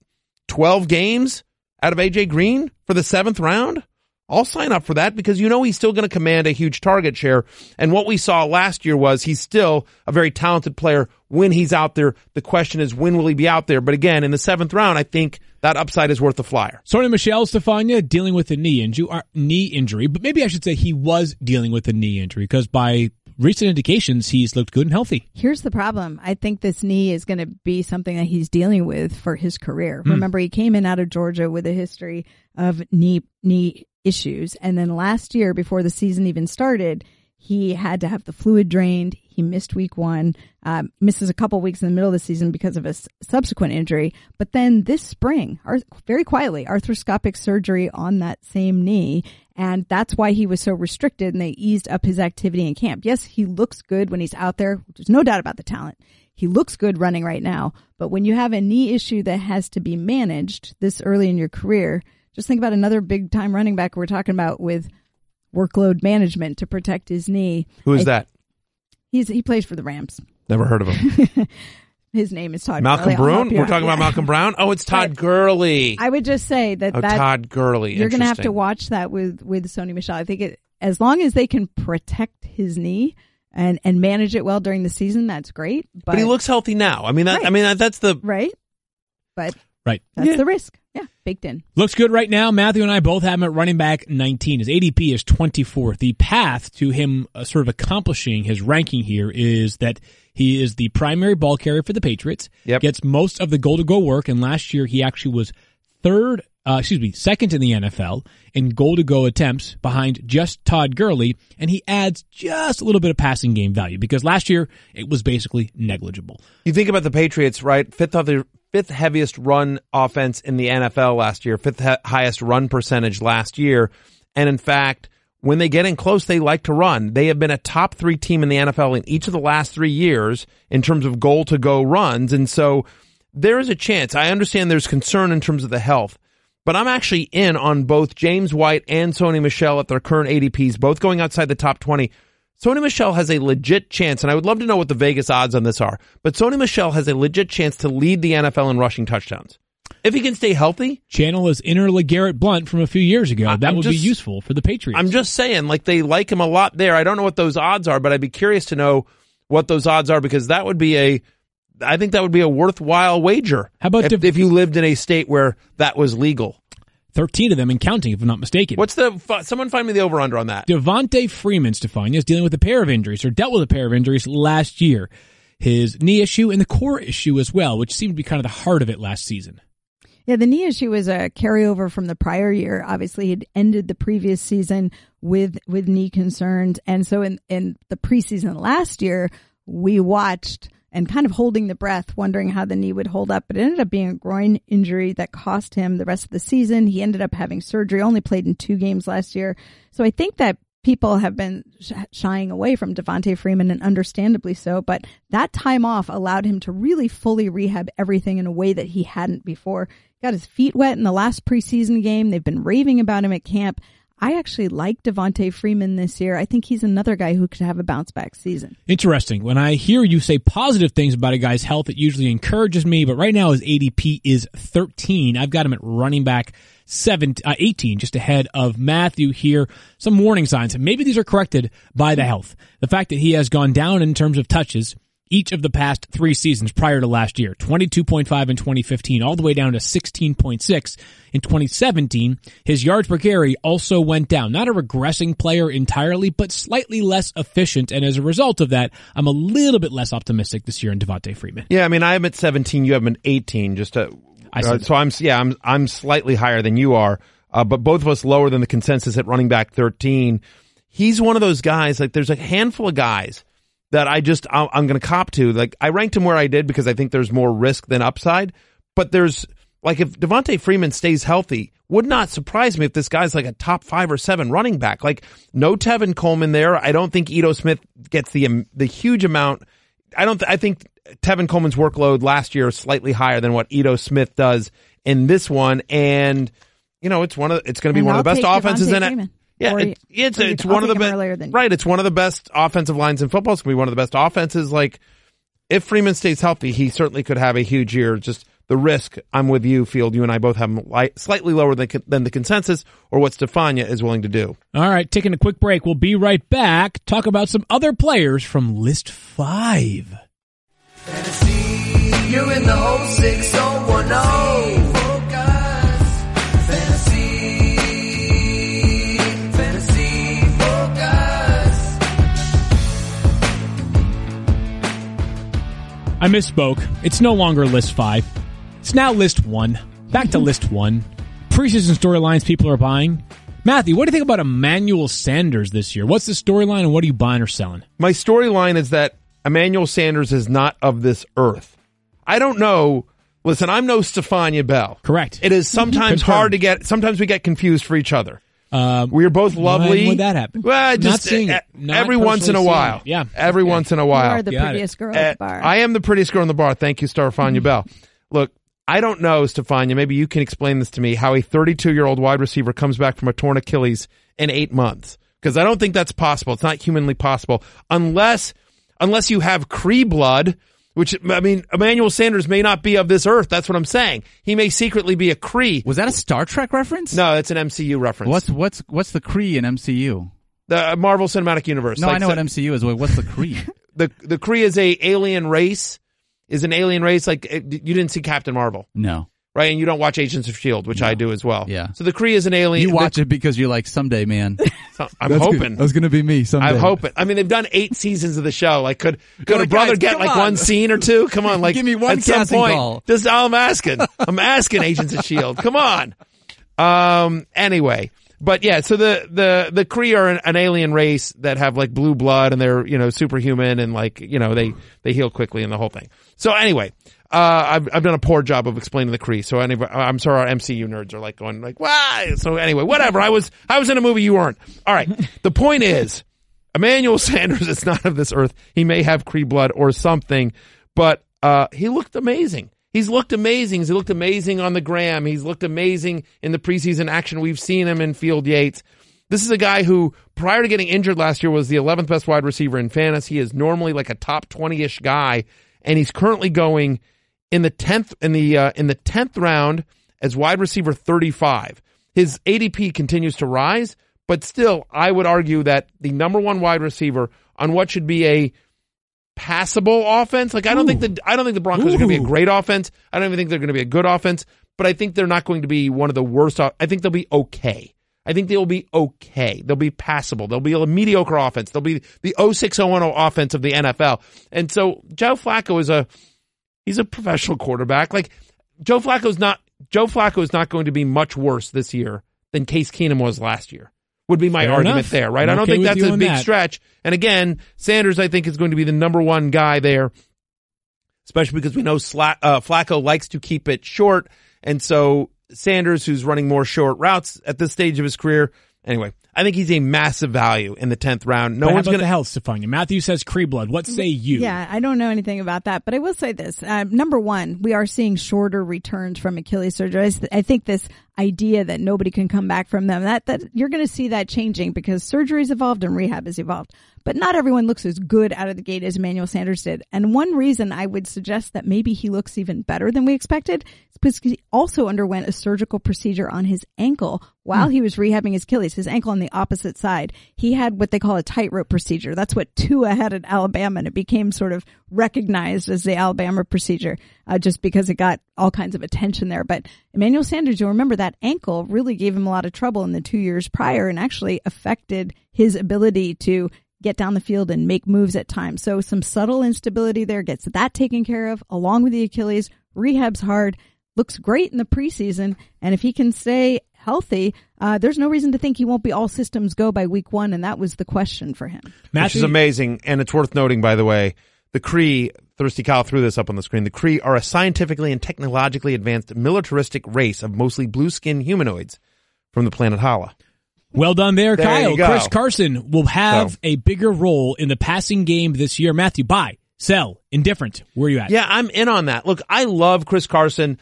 12 games out of AJ Green for the seventh round. I'll sign up for that because you know he's still going to command a huge target share. And what we saw last year was he's still a very talented player when he's out there. The question is, when will he be out there? But again, in the seventh round, I think that upside is worth the flyer. Sony Michel Stephania dealing with a knee injury, uh, knee injury, but maybe I should say he was dealing with a knee injury because by recent indications, he's looked good and healthy. Here's the problem. I think this knee is going to be something that he's dealing with for his career. Remember, he came in out of Georgia with a history of knee knee issues, and then last year, before the season even started, he had to have the fluid drained. He missed week one, um, misses a couple weeks in the middle of the season because of a s- subsequent injury. But then this spring, ar- very quietly, arthroscopic surgery on that same knee. And that's why he was so restricted and they eased up his activity in camp. Yes, he looks good when he's out there. There's no doubt about the talent. He looks good running right now. But when you have a knee issue that has to be managed this early in your career, just think about another big time running back we're talking about with workload management to protect his knee. Who is I- that? He's he plays for the Rams. Never heard of him. His name is Todd. Malcolm Gurley. I'll Brown. We're talking about Malcolm Brown. Oh, it's Todd But Gurley. I would just say that oh, that Todd Gurley. you're going to have to watch that with with Sony Michel. I think it as long as they can protect his knee and and manage it well during the season, that's great. But, But he looks healthy now. I mean, that, I mean, that, that's the right, but Right. that's Yeah. the risk. Yeah, baked in. Looks good right now. Matthew and I both have him at running back 19. His ADP is 24th. The path to him uh, sort of accomplishing his ranking here is that he is the primary ball carrier for the Patriots. Yep. Gets most of the goal to go work. And last year he actually was third, uh, excuse me, second in the NFL in goal to go attempts behind just Todd Gurley. And he adds just a little bit of passing game value because last year it was basically negligible. You think about the Patriots, right? Fifth other, fifth heaviest run offense in the NFL last year, fifth he- highest run percentage last year, and in fact, when they get in close, they like to run. They have been a top three team in the NFL in each of the last three years in terms of goal to go runs, and so there is a chance. I understand there's concern in terms of the health. But I'm actually in on both James White and Sony Michel at their current ADPs, both going outside the top 20. Sony Michel has a legit chance, and I would love to know what the Vegas odds on this are, but Sony Michel has a legit chance to lead the NFL in rushing touchdowns. If he can stay healthy, Channel is inner LeGarrette Blunt from a few years ago. I- that I'm would be useful for the Patriots. I'm just saying, like they like him a lot there. I don't know what those odds are, but I'd be curious to know what those odds are because that would be a, I think that would be a worthwhile wager. How about if, Dev- if you lived in a state where that was legal? 13 of them and counting, if I'm not mistaken. What's the, fi- someone find me the over under on that. Devonta Freeman, Stephania, is dealing with a pair of injuries, or dealt with a pair of injuries last year. His knee issue and the core issue as well, which seemed to be kind of the heart of it last season. Yeah, the knee issue was a carryover from the prior year. Obviously, he'd ended the previous season with with knee concerns, and so in in the preseason last year, we watched and kind of holding the breath, wondering how the knee would hold up. But it ended up being a groin injury that cost him the rest of the season. He ended up having surgery. Only played in two games last year, so I think that people have been sh- shying away from Devonta Freeman, and understandably so. But that time off allowed him to really fully rehab everything in a way that he hadn't before. Got his feet wet in the last preseason game. They've been raving about him at camp. I actually like Devonta Freeman this year. I think he's another guy who could have a bounce back season. Interesting. When I hear you say positive things about a guy's health, it usually encourages me. But right now his ADP is 13. I've got him at running back seven, uh, 18, just ahead of Matthew here. Some warning signs. Maybe these are corrected by the health. The fact that he has gone down in terms of touches each of the past three seasons prior to last year. 22.5 in 2015, all the way down to 16.6 in 2017. His yards per carry also went down. Not a regressing player entirely, but slightly less efficient. And as a result of that, I'm a little bit less optimistic this year in Devonta Freeman. Yeah, I mean, I'm at 17. You have him at 18. Just to, uh, so I'm yeah, I'm I'm slightly higher than you are, uh, but both of us lower than the consensus at running back 13. He's one of those guys. Like, there's a handful of guys that I just I'm, going to cop to. Like, I ranked him where I did because I think there's more risk than upside. But there's like if Devonta Freeman stays healthy, would not surprise me if this guy's like a top five or seven running back. Like, no Tevin Coleman there. I don't think Ito Smith gets the um, the huge amount. I don't. Th- I think Tevin Coleman's workload last year is slightly higher than what Ito Smith does in this one, and you know it's one of it's going to be And one of the best offenses Devonta in it. Freeman. Yeah, Or- it, it's or it's one of the best. earlier than you. Right, it's one of the best offensive lines in football. It's going to be one of the best offenses. Like if Freeman stays healthy, he certainly could have a huge year. Just the risk. I'm with you, Field. You and I both have him light, slightly lower than than the consensus or what Stephania is willing to do. All right, taking a quick break. We'll be right back. Talk about some other players from list five. Fantasy, I misspoke. It's no longer list five. It's now list one. Back to list one. Preseason storylines people are buying. Matthew, what do you think about Emmanuel Sanders this year? What's the storyline and what are you buying or selling? My storyline is that Emmanuel Sanders is not of this earth. I don't know. Listen, I'm no Stephania Bell. Correct. It is sometimes hard to get. Sometimes we get confused for each other. Um, We are both lovely. When would that happen? Well, Not seeing uh, it. Not every once in a while. it. Yeah. every Okay. once in a You while. are the Got it. prettiest girl Uh, at the bar. I am the prettiest girl in the bar. Thank you, Starfania Bell. Look, I don't know, Stephania. Maybe you can explain this to me. How a 32 year old wide receiver comes back from a torn Achilles in eight months? Because I don't think that's possible. It's not humanly possible unless unless you have Kree blood. Which I mean, Emmanuel Sanders may not be of this earth. That's what I'm saying. He may secretly be a Kree. Was that a Star Trek reference? No, it's an MCU reference. What's what's what's the Kree in MCU? the uh, Marvel Cinematic Universe? No, Like, I know so- what MCU is. What's the Kree? the the Kree is a alien race. Is an alien race like eh, you didn't see Captain Marvel, no, right? And you don't watch Agents of Shield, which I do as well. Yeah. So the Kree is an alien. you watch it because you're like someday, man. the- I'm hoping. That's gonna be me someday. I'm hoping. I mean, they've done eight seasons of the show. Like, could could a like, brother guys, get like on. one scene or two? Come on, like Give me one at some casting point. call. Just all I'm asking. I'm asking Agents of Shield. Come on. Um. Anyway, but yeah. So the the the Kree are an, an alien race that have like blue blood and they're you know superhuman and like you know they they heal quickly and the whole thing. So anyway. Uh, I've, I've done a poor job of explaining the Kree. So anyway, I'm sorry our MCU nerds are like going like, why? So anyway, whatever. I was, I was in a movie you weren't. All right. The point is, Emmanuel Sanders is not of this earth. He may have Kree blood or something, but uh, he looked amazing. He's looked amazing. He looked amazing on the gram. He's looked amazing in the preseason action. We've seen him in Field Yates. This is a guy who, prior to getting injured last year, was the 11th best wide receiver in fantasy. He is normally like a top 20-ish guy, and he's currently going in the 10th in the uh, in the 10th round as wide receiver 35. His ADP continues to rise, but still I would argue that the number 1 wide receiver on what should be a passable offense. Like I don't think the I don't think the Broncos are going to be a great offense. I don't even think they're going to be a good offense, but I think they're not going to be one of the worst. I think they'll be okay. I think they'll be okay. They'll be passable. They'll be a mediocre offense. They'll be the 06-010 offense of the NFL. And so Joe Flacco is a he's a professional quarterback. Like Joe Flacco's not Joe Flacco is not going to be much worse this year than Case Keenum was last year. Would be my Fair argument enough. there, right? I'm I don't okay think that's a big that. stretch. And again, Sanders I think is going to be the number one guy there, especially because we know Sla- uh, Flacco likes to keep it short, and so Sanders, who's running more short routes at this stage of his career. Anyway, I think he's a massive value in the tenth round. No but one's going to. health, Stephania? Matthew says Kree blood. What say you? Yeah, I don't know anything about that, but I will say this. Uh, number one, we are seeing shorter returns from Achilles surgery. I think this idea that nobody can come back from them, that, that you're going to see that changing because surgery's evolved and rehab has evolved. But not everyone looks as good out of the gate as Emmanuel Sanders did. And one reason I would suggest that maybe he looks even better than we expected also underwent a surgical procedure on his ankle while he was rehabbing his Achilles, his ankle on the opposite side. He had what they call a tightrope procedure. That's what Tua had at Alabama, and it became sort of recognized as the Alabama procedure, uh, just because it got all kinds of attention there. But Emmanuel Sanders, you'll remember that ankle really gave him a lot of trouble in the two years prior and actually affected his ability to get down the field and make moves at times. So some subtle instability there gets that taken care of along with the Achilles. Rehab's hard, looks great in the preseason. And if he can stay healthy, uh, there's no reason to think he won't be all systems go by week one. And that was the question for him. which Matthew, is amazing. And it's worth noting, by the way, the Kree, Thirsty Kyle threw this up on the screen. The Kree are a scientifically and technologically advanced militaristic race of mostly blue skinned humanoids from the planet Hala. Well done there, There Kyle. Chris Carson will have So- a bigger role in the passing game this year. Matthew, buy, sell, indifferent. Where are you at? Yeah, I'm in on that. Look, I love Chris Carson.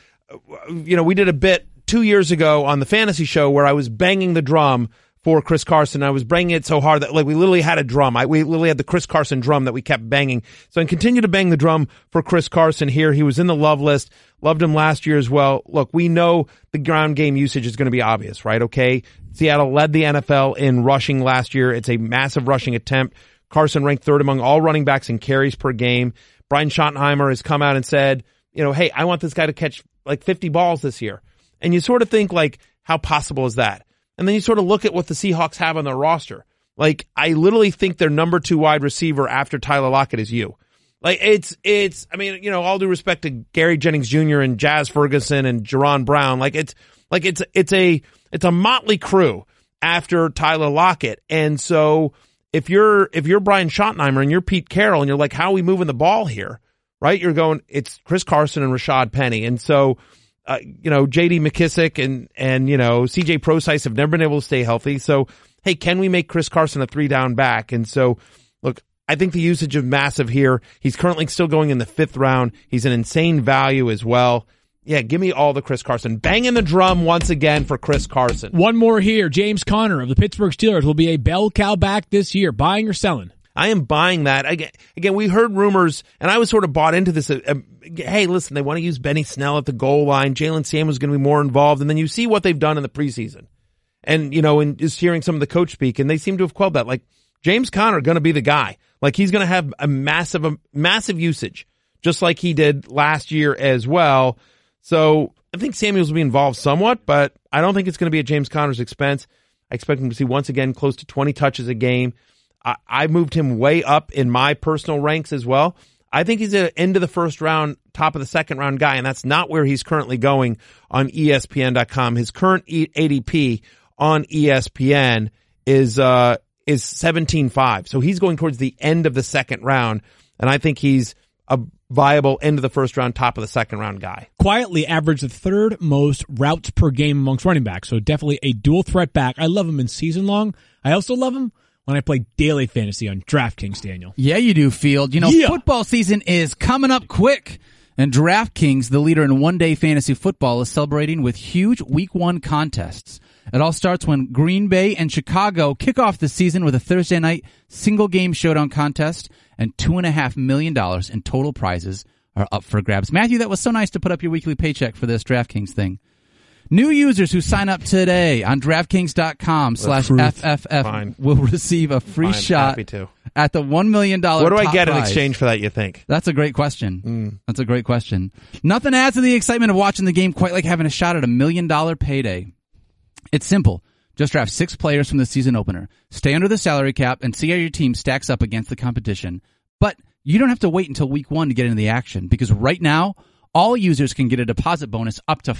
You know, we did a bit two years ago on the fantasy show where I was banging the drum for Chris Carson. I was banging it so hard that like we literally had a drum. I, we literally had the Chris Carson drum that we kept banging. So I continue to bang the drum for Chris Carson here. He was in the love list. Loved him last year as well. Look, we know the ground game usage is going to be obvious, right? Okay. Seattle led the NFL in rushing last year. It's a massive rushing attempt. Carson ranked third among all running backs in carries per game. Brian Schottenheimer has come out and said, you know, hey, I want this guy to catch like 50 balls this year. And you sort of think like, how possible is that? And then you sort of look at what the Seahawks have on their roster. Like, I literally think their number two wide receiver after Tyler Lockett is you. Like, it's, it's, I mean, you know, all due respect to Gary Jennings Jr. and Jazz Ferguson and Jaron Brown. Like, it's, like, it's, it's a, it's a motley crew after Tyler Lockett. And so if you're, if you're Brian Schottenheimer and you're Pete Carroll and you're like, how are we moving the ball here? Right? You're going, it's Chris Carson and Rashad Penny. And so, uh, you know, JD McKissic and, and, you know, CJ Prosise have never been able to stay healthy. So, hey, can we make Chris Carson a three down back? And so, look, I think the usage is massive here. He's currently still going in the fifth round. He's an insane value as well. Yeah, give me all the Chris Carson. Banging the drum once again for Chris Carson. One more here. James Conner of the Pittsburgh Steelers will be a bell cow back this year. Buying or selling? I am buying that. Again, we heard rumors, and I was sort of bought into this. Uh, uh, hey, listen, they want to use Benny Snell at the goal line. Jaylen Samuels going to be more involved, and then you see what they've done in the preseason, and you know, and just hearing some of the coach speak, and they seem to have quelled that. Like James Conner going to be the guy. Like he's going to have a massive, a massive usage, just like he did last year as well. So I think Samuels will be involved somewhat, but I don't think it's going to be at James Conner's expense. I expect him to see once again close to 20 touches a game. I, I moved him way up in my personal ranks as well. I think he's an end of the first round, top of the second round guy, and that's not where he's currently going on ESPN.com. His current ADP on ESPN is uh is 17.5. So he's going towards the end of the second round, and I think he's a viable end of the first round, top of the second round guy. Quietly averaged the third most routes per game amongst running backs. So definitely a dual threat back. I love him in season long. I also love him when I play daily fantasy on DraftKings, Daniel. Yeah, you do, Field. You know, Yeah. football season is coming up quick. And DraftKings, the leader in one day fantasy football, is celebrating with huge week one contests. It all starts when Green Bay and Chicago kick off the season with a Thursday night single game showdown contest and two and a half million dollars in total prizes are up for grabs. Matthew, that was so nice to put up your weekly paycheck for this DraftKings thing. New users who sign up today on DraftKings.com slash Fine. FFF will receive a free Fine. shot at the $1 million What do I get in exchange for that, you think? That's a great question. Mm. That's a great question. Nothing adds to the excitement of watching the game quite like having a shot at a million dollar payday. It's simple. Just draft six players from the season opener. Stay under the salary cap and see how your team stacks up against the competition. But you don't have to wait until week one to get into the action because right now, all users can get a deposit bonus up to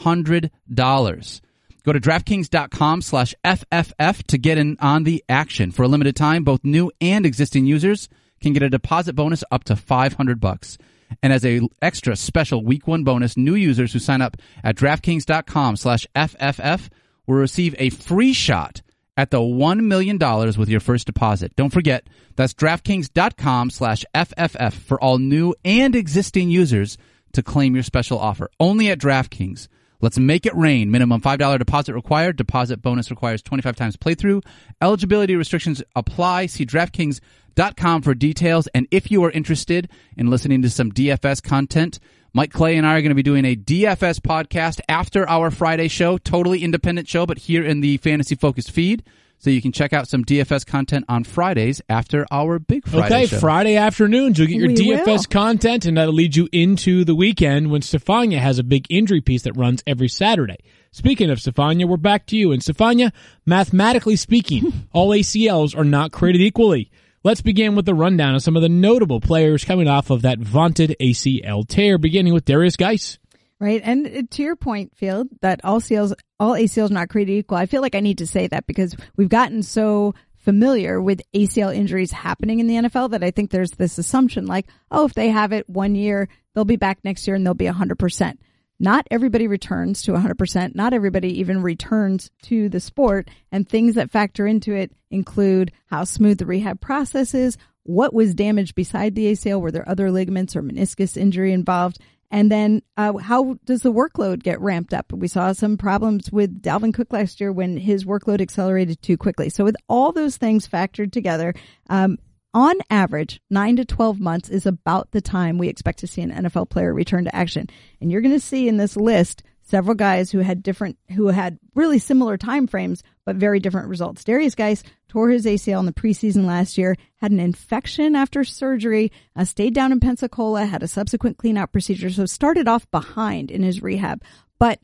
$500. Go to DraftKings.com slash FFF to get in on the action. For a limited time, both new and existing users can get a deposit bonus up to 500 bucks. And as a extra special week one bonus, new users who sign up at DraftKings.com slash FFF will receive a free shot at the $1 million with your first deposit. Don't forget, that's DraftKings.com slash FFF for all new and existing users to claim your special offer. Only at DraftKings. Let's make it rain. Minimum $5 deposit required. Deposit bonus requires 25 times playthrough. Eligibility restrictions apply. See DraftKings.com for details. And if you are interested in listening to some DFS content, Mike Clay and I are going to be doing a DFS podcast after our Friday show. Totally independent show, but here in the fantasy focused feed. So you can check out some DFS content on Fridays after our big Friday okay, show. Friday afternoons, you'll get your We DFS will. content, and that'll lead you into the weekend when Stephania has a big injury piece that runs every Saturday. Speaking of Stephania, we're back to you. And Stephania, mathematically speaking, all ACLs are not created equally. Let's begin with the rundown of some of the notable players coming off of that vaunted ACL tear, beginning with Derrius Guice. Right. And uh, to your point, Field, that all ACLs, all ACLs not created equal. I feel like I need to say that because we've gotten so familiar with ACL injuries happening in the NFL that I think there's this assumption like, oh, if they have it one year, they'll be back next year and they'll be 100%. Not everybody returns to 100%. Not everybody even returns to the sport. And things that factor into it include how smooth the rehab process is, what was damaged beside the ACL, were there other ligaments or meniscus injury involved, and then uh, how does the workload get ramped up? We saw some problems with Dalvin Cook last year when his workload accelerated too quickly. So with all those things factored together, um, on average, nine to 12 months is about the time we expect to see an NFL player return to action. And you're going to see in this list several guys who had different, who had really similar time frames, but very different results. Derrius Guice tore his ACL in the preseason last year, had an infection after surgery, uh, stayed down in Pensacola, had a subsequent cleanout procedure, so started off behind in his rehab. But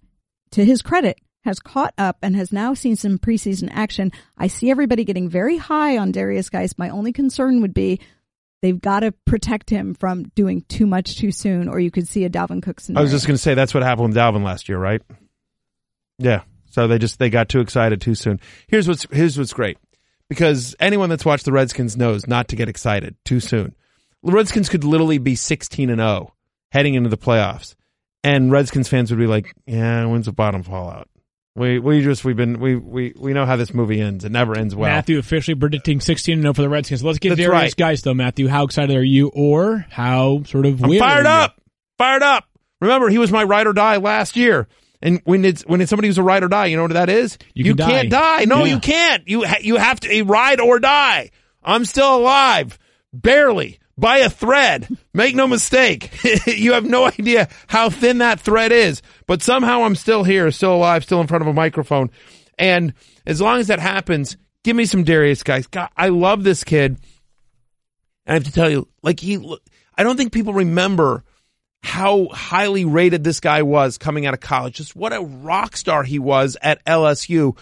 to his credit, has caught up and has now seen some preseason action. I see everybody getting very high on Derrius Guice. My only concern would be they've got to protect him from doing too much too soon, or you could see a Dalvin Cook I was just going to say that's what happened with Dalvin last year, right? Yeah. So they just they got too excited too soon. Here's what's here's what's great because anyone that's watched the Redskins knows not to get excited too soon. The Redskins could literally be 16 and 0 heading into the playoffs, and Redskins fans would be like, "Yeah, when's the bottom fall out?" We we just we've been we we we know how this movie ends. It never ends well. Matthew officially predicting 16 and 0 for the Redskins. Let's get That's Derrius right. Guice, though, Matthew. How excited are you, or how sort of I'm fired up, fired up. Remember, he was my ride or die last year. And when it's when it's somebody who's a ride or die, you know what that is? You can can't die. die. No, Yeah. you can't. You ha- you have to a ride or die. I'm still alive, barely by a thread. Make no mistake. you have no idea how thin that thread is, but somehow I'm still here, still alive, still in front of a microphone. And as long as that happens, give me some Derrius Guice. God, I love this kid. And I have to tell you, like he, I don't think people remember how highly rated this guy was coming out of college. Just what a rock star he was at LSU.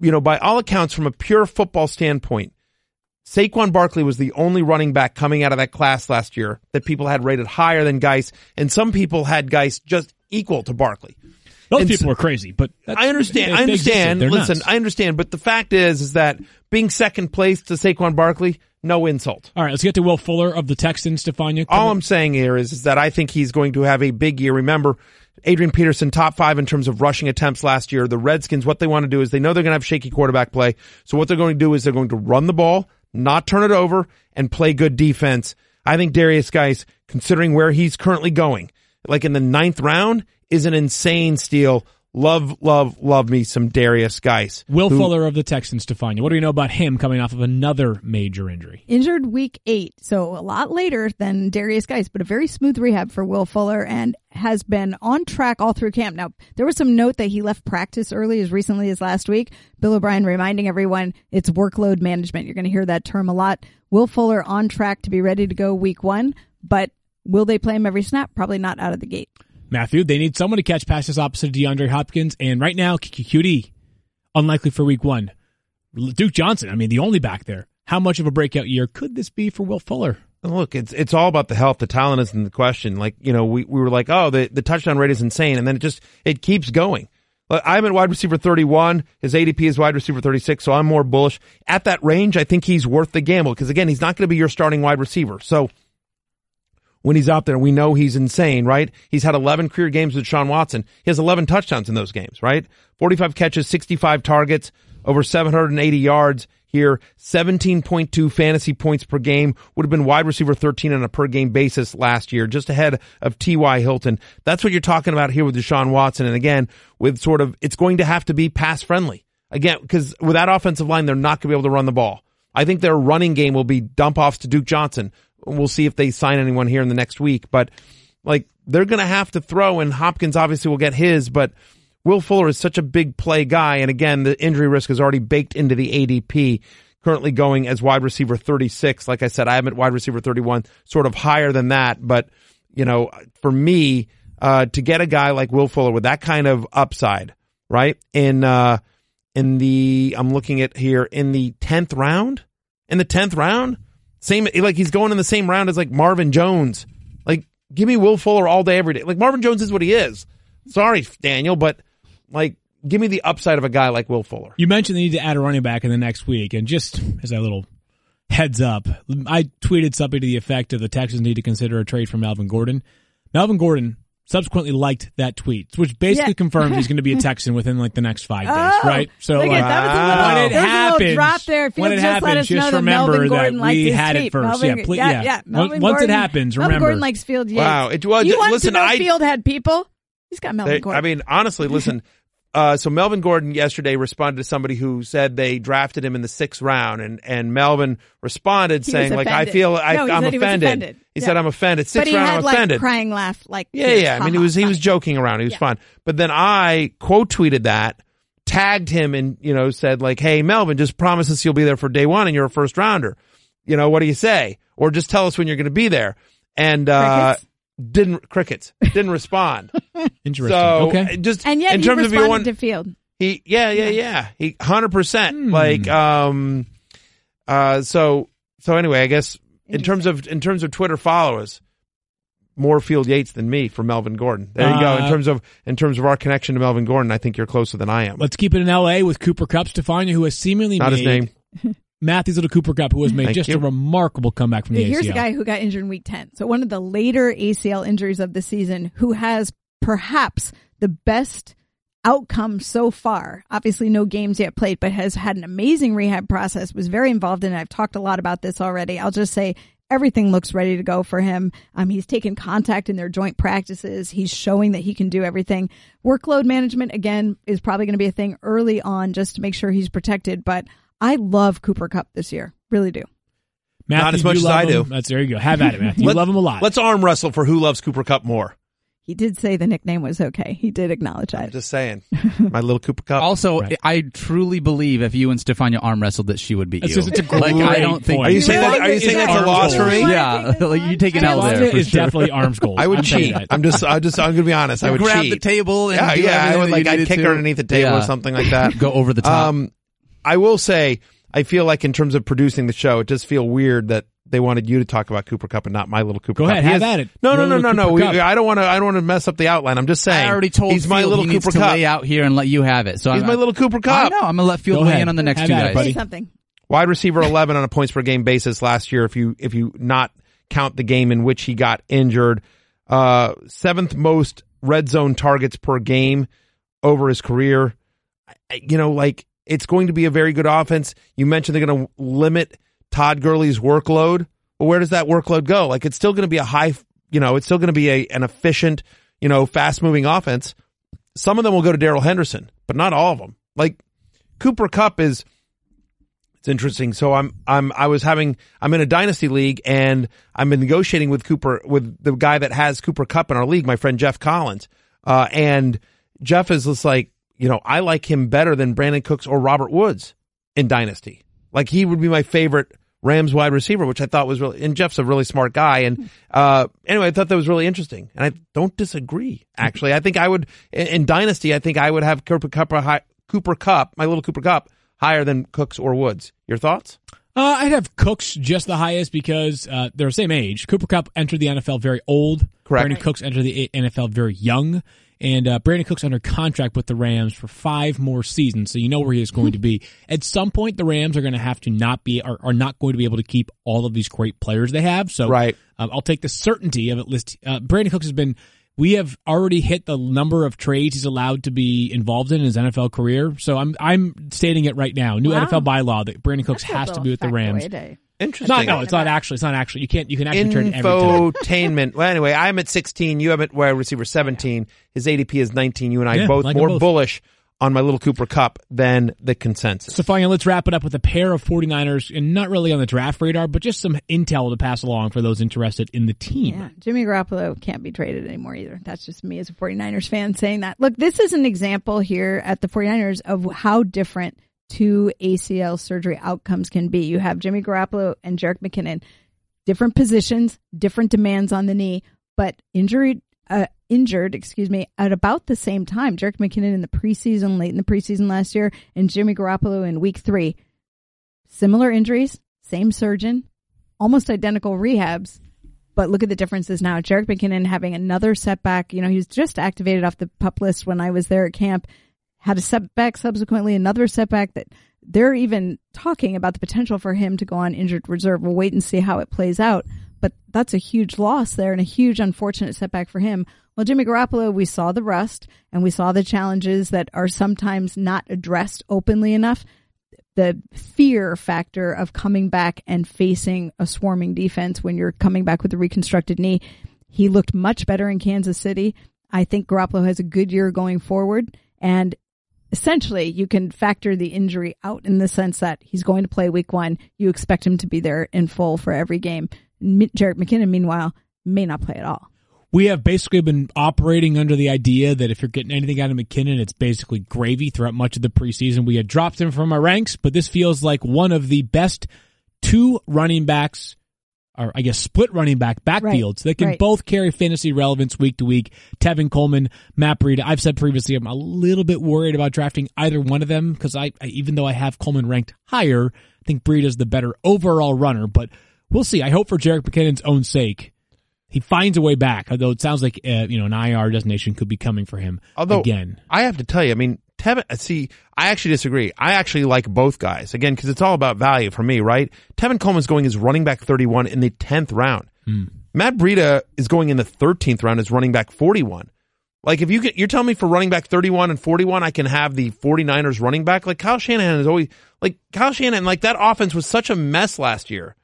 You know, by all accounts, from a pure football standpoint, Saquon Barkley was the only running back coming out of that class last year that people had rated higher than Guice, and some people had Guice just equal to Barkley. Those And people so- are crazy, but that's- I understand. I understand. Listen, nuts. I understand. But the fact is, is that being second place to Saquon Barkley, no insult. All right, let's get to Will Fuller of the Texans, Stephania. All I'm saying here is, is that I think he's going to have a big year. Remember, Adrian Peterson, top five in terms of rushing attempts last year. The Redskins, what they want to do is they know they're going to have shaky quarterback play. So what they're going to do is they're going to run the ball, not turn it over, and play good defense. I think Derrius Guice, considering where he's currently going, like in the ninth round, is an insane steal. Love, love, love me some Derrius Guice. Will who- Fuller of the Texans, to find you. What do we know about him coming off of another major injury? injured week eight, so a lot later than Derrius Guice, but a very smooth rehab for Will Fuller and has been on track all through camp. Now, there was some note that he left practice early as recently as last week. Bill O'Brien reminding everyone it's workload management. You're going to hear that term a lot. Will Fuller on track to be ready to go week one, but will they play him every snap? Probably not out of the gate. Matthew, they need someone to catch passes opposite DeAndre Hopkins, and right now, Coutee, unlikely for week one. Duke Johnson, I mean, the only back there. How much of a breakout year could this be for Will Fuller? Look, it's it's all about the health. The talent isn't the question. Like you know, we, we were like, oh, the, the touchdown rate is insane, and then it just it keeps going. I'm at wide receiver 31. His ADP is wide receiver 36, so I'm more bullish at that range. I think he's worth the gamble because again, he's not going to be your starting wide receiver. So when he's out there, we know he's insane, right? He's had 11 career games with Sean Watson. He has 11 touchdowns in those games, right? 45 catches, 65 targets. over 780 yards here, 17.2 fantasy points per game, would have been wide receiver 13 on a per game basis last year, just ahead of T.Y. Hilton. That's what you're talking about here with Deshaun Watson. And again, with sort of, it's going to have to be pass friendly. Again, because with that offensive line, they're not going to be able to run the ball. I think their running game will be dump offs to Duke Johnson. We'll see if they sign anyone here in the next week, but like they're going to have to throw and Hopkins obviously will get his, but Will Fuller is such a big play guy. And again, the injury risk is already baked into the ADP currently going as wide receiver 36. Like I said, I am at wide receiver 31, sort of higher than that. But, you know, for me, uh, to get a guy like Will Fuller with that kind of upside, right? In, uh, in the, I'm looking at here in the 10th round, in the 10th round, same, like he's going in the same round as like Marvin Jones. Like, give me Will Fuller all day, every day. Like Marvin Jones is what he is. Sorry, Daniel, but like, give me the upside of a guy like Will Fuller. You mentioned they need to add a running back in the next week, and just as a little heads up, I tweeted something to the effect of the Texans need to consider a trade for Melvin Gordon. Melvin Gordon subsequently liked that tweet, which basically Yeah. confirms he's going to be a Texan within like the next five days, Oh, right? So look like, at that was a uh, little, when it there happens, little drop there. Fields when it just let happens, us know just remember Melvin that we had tweet. it first. Melvin, yeah, please, yeah, yeah. yeah. Once- Melvin Once Gordon, it happens, Melvin remember. Gordon likes Field Yates. Wow, it was- You want listen, to know I- Field had people? He's got Melvin They- Gordon. I mean, honestly, listen. Uh, so Melvin Gordon yesterday responded to somebody who said they drafted him in the sixth round, and and Melvin responded He saying like, "I feel I, No, I'm said he offended." offended. He Yeah. said, "I'm offended." but Sixth he round, had I'm like offended. crying laugh, like Yeah, yeah. I mean, he was he was joking around. He was Yeah. fun. But then I quote tweeted that, tagged him, and you know said like, "Hey, Melvin, just promise us you'll be there for day one, and you're a first rounder. You know what do you say? Or just tell us when you're going to be there." And uh, Crickets? Didn't crickets didn't respond. Interesting. so okay. just And yet in he terms of responded your one, to Field. he yeah yeah yeah he hundred percent Hmm. like um uh so so anyway I guess in terms of in terms of Twitter followers more Field Yates than me for Melvin Gordon. There you go. In Uh, terms of in terms of our connection to Melvin Gordon, I think you're closer than I am. Let's keep it in L.A. with Cooper Kupp, Stephania, who has seemingly Not made his name. Matthews little Cooper Kupp, who has made Thank just you. a remarkable comeback from the Here's ACL. a guy who got injured in week 10. So one of the later ACL injuries of the season who has perhaps the best outcome so far. Obviously no games yet played, but has had an amazing rehab process, was very involved in it. I've talked a lot about this already. I'll just say everything looks ready to go for him. Um, he's taken contact in their joint practices. He's showing that he can do everything. Workload management again is probably going to be a thing early on just to make sure he's protected, but I love Cooper Kupp this year. Really do. Matthew, Not as much as I him. do. That's there you go. Have at it, Matthew. You love him a lot. Let's arm wrestle for who loves Cooper Kupp more. He did say the nickname was okay. He did acknowledge I'm just saying, my little Cooper Kupp. Also, Right. I truly believe if you and Stephania arm wrestled that she would beat It's you. just- it's a like I great don't think point. Are you saying that? Are you saying that's a loss for me? Yeah, like you take an L Stephania there. For is sure. definitely arms gold. I would I'm cheat. I'm just, I just, I'm gonna be honest. I would grab cheat. the table and yeah, yeah. I would like, I'd kick her underneath the table or something like that. Go over the top. Um, I will say, I feel like in terms of producing the show, it does feel weird that they wanted you to talk about Cooper Kupp and not my little Cooper Go Cup. ahead, He have is- at it. No, no, no, no, no. We, I don't want to. I don't want to mess up the outline. I'm just saying. I already told he's my Field little he needs Cooper to Cup. lay out here and let you have it. So He's I'm, my little Cooper Kupp. I know. I'm gonna let Field Go weigh in on the next Have two at it, guys. buddy. Say something. Wide receiver 11 on a points per game basis last year. If you if you not count the game in which he got injured, uh, seventh most red zone targets per game over his career. I- You know, like it's going to be a very good offense. You mentioned they're going to limit Todd Gurley's workload. But where does that workload go? Like it's still going to be a high, you know, it's still going to be a, an efficient, you know, fast moving offense. Some of them will go to Darrell Henderson, but not all of them. Like Cooper Kupp is, it's interesting. So I'm, I'm, I was having, I'm in a dynasty league and I'm negotiating with Cooper, with the guy that has Cooper Kupp in our league, my friend Jeff Collins. Uh, and Jeff is just like, you know, I like him better than Brandin Cooks or Robert Woods in dynasty. Like he would be my favorite Rams wide receiver, which I thought was really, and Jeff's a really smart guy. And, uh, anyway, I thought that was really interesting. And I don't disagree, actually. I think I would, in, in dynasty, I think I would have Cooper Kupp, high, Cooper Kupp, my little Cooper Kupp, higher than Cooks or Woods. Your thoughts? Uh, I'd have Cooks just the highest because uh, they're the same age. Cooper Kupp entered the NFL very old. Correct. Brandin Cooks entered the NFL very young. And uh, Brandin Cooks under contract with the Rams for five more seasons, so you know where he is going to be. At some point, the Rams are going to have to not be are, are not going to be able to keep all of these great players they have. So, Right. um, I'll take the certainty of at least. Uh, Brandin Cooks has been we have already hit the number of trades he's allowed to be involved in, in his NFL career. So I'm I'm stating it right now. New Wow. NFL bylaw that Brandin Cooks That's has to be with the Rams. factoid, eh? Interesting. Not no, it's not actually. It's not actually. You can't. You can actually trade every time. Infotainment. well, anyway, I'm at 16. You have at wide receiver 17. His ADP is 19. You and I Yeah, both like 'em more both. bullish on my little Cooper Kupp than the consensus. So finally, let's wrap it up with a pair of 49ers, and not really on the draft radar, but just some intel to pass along for those interested in the team. Yeah, Jimmy Garoppolo can't be traded anymore either. That's just me as a 49ers fan saying that. Look, this is an example here at the 49ers of how different two ACL surgery outcomes can be. You have Jimmy Garoppolo and Jerick McKinnon, different positions, different demands on the knee, but injured, uh, injured, excuse me, at about the same time. Jerick McKinnon in the preseason, late in the preseason last year, and Jimmy Garoppolo in week three. Similar injuries, same surgeon, almost identical rehabs, but look at the differences now. Jerick McKinnon having another setback. You know, he was just activated off the pup list when I was there at camp. Had a setback subsequently, another setback that they're even talking about the potential for him to go on injured reserve. We'll wait and see how it plays out. But that's a huge loss there and a huge unfortunate setback for him. Well, Jimmy Garoppolo, we saw the rust and we saw the challenges that are sometimes not addressed openly enough the fear factor of coming back and facing a swarming defense when you're coming back with a reconstructed knee. He looked much better in Kansas City. I think Garoppolo has a good year going forward and essentially you can factor the injury out in the sense that he's going to play week one. You expect him to be there in full for every game. Jerick McKinnon, meanwhile, may not play at all. We have basically been operating under the idea that if you're getting anything out of McKinnon, it's basically gravy throughout much of the preseason. We had dropped him from our ranks, but this feels like one of the best two running backs, or I guess split running back backfields that can right. both carry fantasy relevance week to week. Tevin Coleman, Matt Breida. I've said previously I'm a little bit worried about drafting either one of them because I, I, even though I have Coleman ranked higher, I think Breida's the better overall runner, but we'll see. I hope for Jerick McKinnon's own sake he finds a way back. Although it sounds like uh, you know an IR designation could be coming for him Although again. I have to tell you, I mean, Tevin. Uh, see, I actually disagree. I actually like both guys again because it's all about value for me, right? Tevin Coleman's going as running back thirty-one in the tenth round. Hmm. Matt Breida is going in the thirteenth round as running back forty-one. Like if you can, you're telling me for running back 31 and 41, I can have the 49ers running back. Like Kyle Shanahan is always like Kyle Shanahan, like that offense was such a mess last year.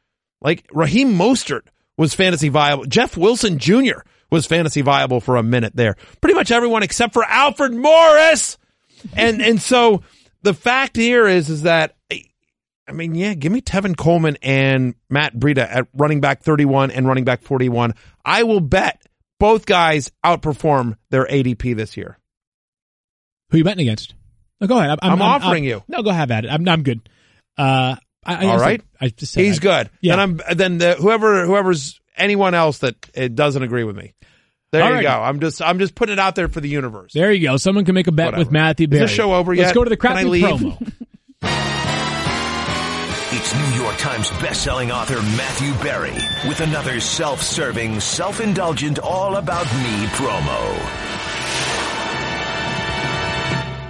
Like Raheem Mostert was fantasy viable. Jeff Wilson Jr. was fantasy viable for a minute there. Pretty much everyone except for Alfred Morris. And, and so the fact here is, is that, I mean, yeah, give me Tevin Coleman and Matt Breida at running back 31 and running back 41. I will bet both guys outperform their ADP this year. Who you betting against? No, go ahead. I'm offering you. No, go have at it. I'm I'm good. Uh, I, I All guess I- right. I, just said He's good. Yeah. Then I'm then the, whoever whoever's anyone else that uh, doesn't agree with me. There All you right. go. I'm just I'm just putting it out there for the universe. There you go. Someone can make a bet Whatever. with Matthew Is Berry. this show over Let's yet? go to the Can I crappy promo. It's New York Times bestselling author Matthew Berry with another self-serving, self-indulgent, all about me promo.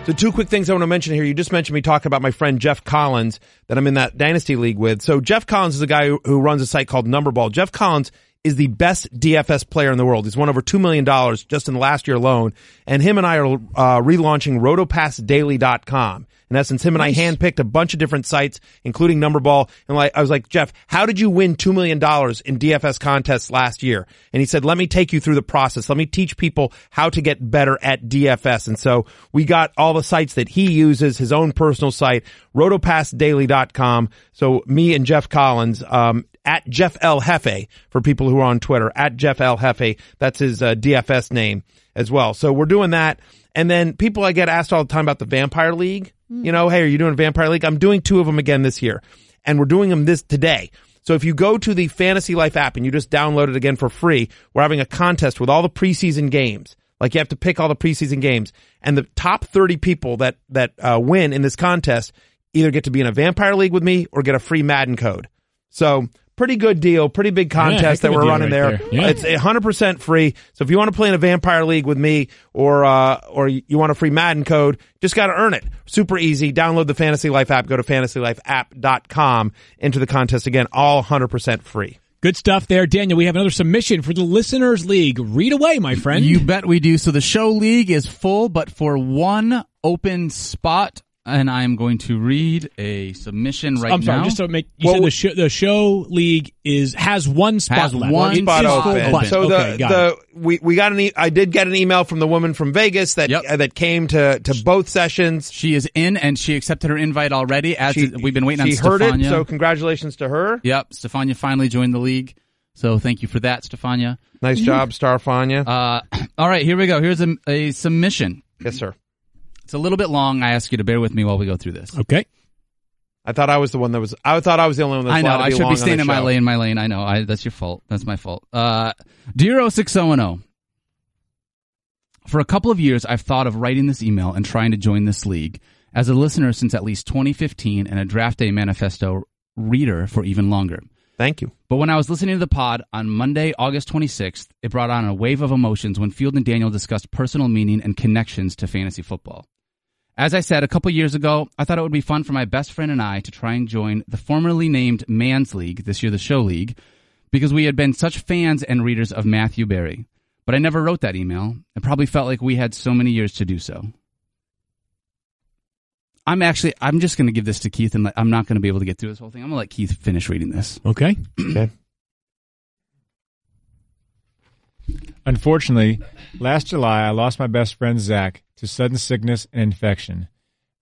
So two quick things I want to mention here. You just mentioned me talking about my friend Jeff Collins that I'm in that dynasty league with. So Jeff Collins is a guy who, who runs a site called Numberball. Jeff Collins is the best DFS player in the world. He's won over $2 million just in the last year alone. And him and I are uh, relaunching rotopassdaily.com. In essence, him and I handpicked a bunch of different sites, including Numberball. And like, I was like, Jeff, how did you win $2 million in DFS contests last year? And he said, let me take you through the process. Let me teach people how to get better at DFS. And so we got all the sites that he uses, his own personal site, rotopassdaily.com. So me and Jeff Collins, um, at Jeff L. Hefe for people who are on Twitter, at Jeff L. Hefe. That's his uh, DFS name as well. So we're doing that. And then people I get asked all the time about the Vampire League. You know, hey, are you doing Vampire League? I'm doing two of them again this year. And we're doing them this today. So if you go to the Fantasy Life app and you just download it again for free, we're having a contest with all the preseason games. Like you have to pick all the preseason games and the top 30 people that, that, uh, win in this contest either get to be in a Vampire League with me or get a free Madden code. So pretty good deal, pretty big contest of that we're running right there. there. Yeah. It's a hundred percent free. So if you want to play in a Vampire League with me or, uh, or you want a free Madden code, just got to earn it. Super easy. Download the Fantasy Life app. Go to fantasylifeapp.com. Enter the contest again. All hundred percent free. Good stuff there, Daniel. We have another submission for the Listeners League. Read away, my friend. You bet we do. So the show league is full, but for one open spot, and I'm going to read a submission right now. I'm sorry, now. just to make you Well, said the show the show league is has one spot Has left. one spot is open. So okay, the got the it. we we got an e- I did get an email from the woman from Vegas that Yep. uh, that came to to both sessions. she is in, and she accepted her invite already. As She, we've been waiting she on heard Stephania. it, so congratulations to her. Yep, Stephania finally joined the league. So thank you for that, Stephania. Nice job, Starfania. Uh, all right, here we go. Here's a, a submission. yes, sir. It's a little bit long. I ask you to bear with me while we go through this. Okay. I thought I was the one that was. I thought I was the only one that was I know. allowed to I should be staying the in my show. lane, my lane. I know. I, that's your fault. That's my fault. Uh, Dear 06010, for a couple of years, I've thought of writing this email and trying to join this league as a listener since at least 2015 and a draft day manifesto reader for even longer. Thank you. But when I was listening to the pod on Monday, August 26th, it brought on a wave of emotions when Field and Daniel discussed personal meaning and connections to fantasy football. As I said a couple years ago, I thought it would be fun for my best friend and I to try and join the formerly named Man's League, this year the Show League, because we had been such fans and readers of Matthew Berry. But I never wrote that email and probably felt like we had so many years to do so. I'm actually, I'm just going to give this to Keith and let, I'm not going to be able to get through this whole thing. I'm going to let Keith finish reading this. Okay. Okay. Unfortunately, last July I lost my best friend Zach to sudden sickness and infection.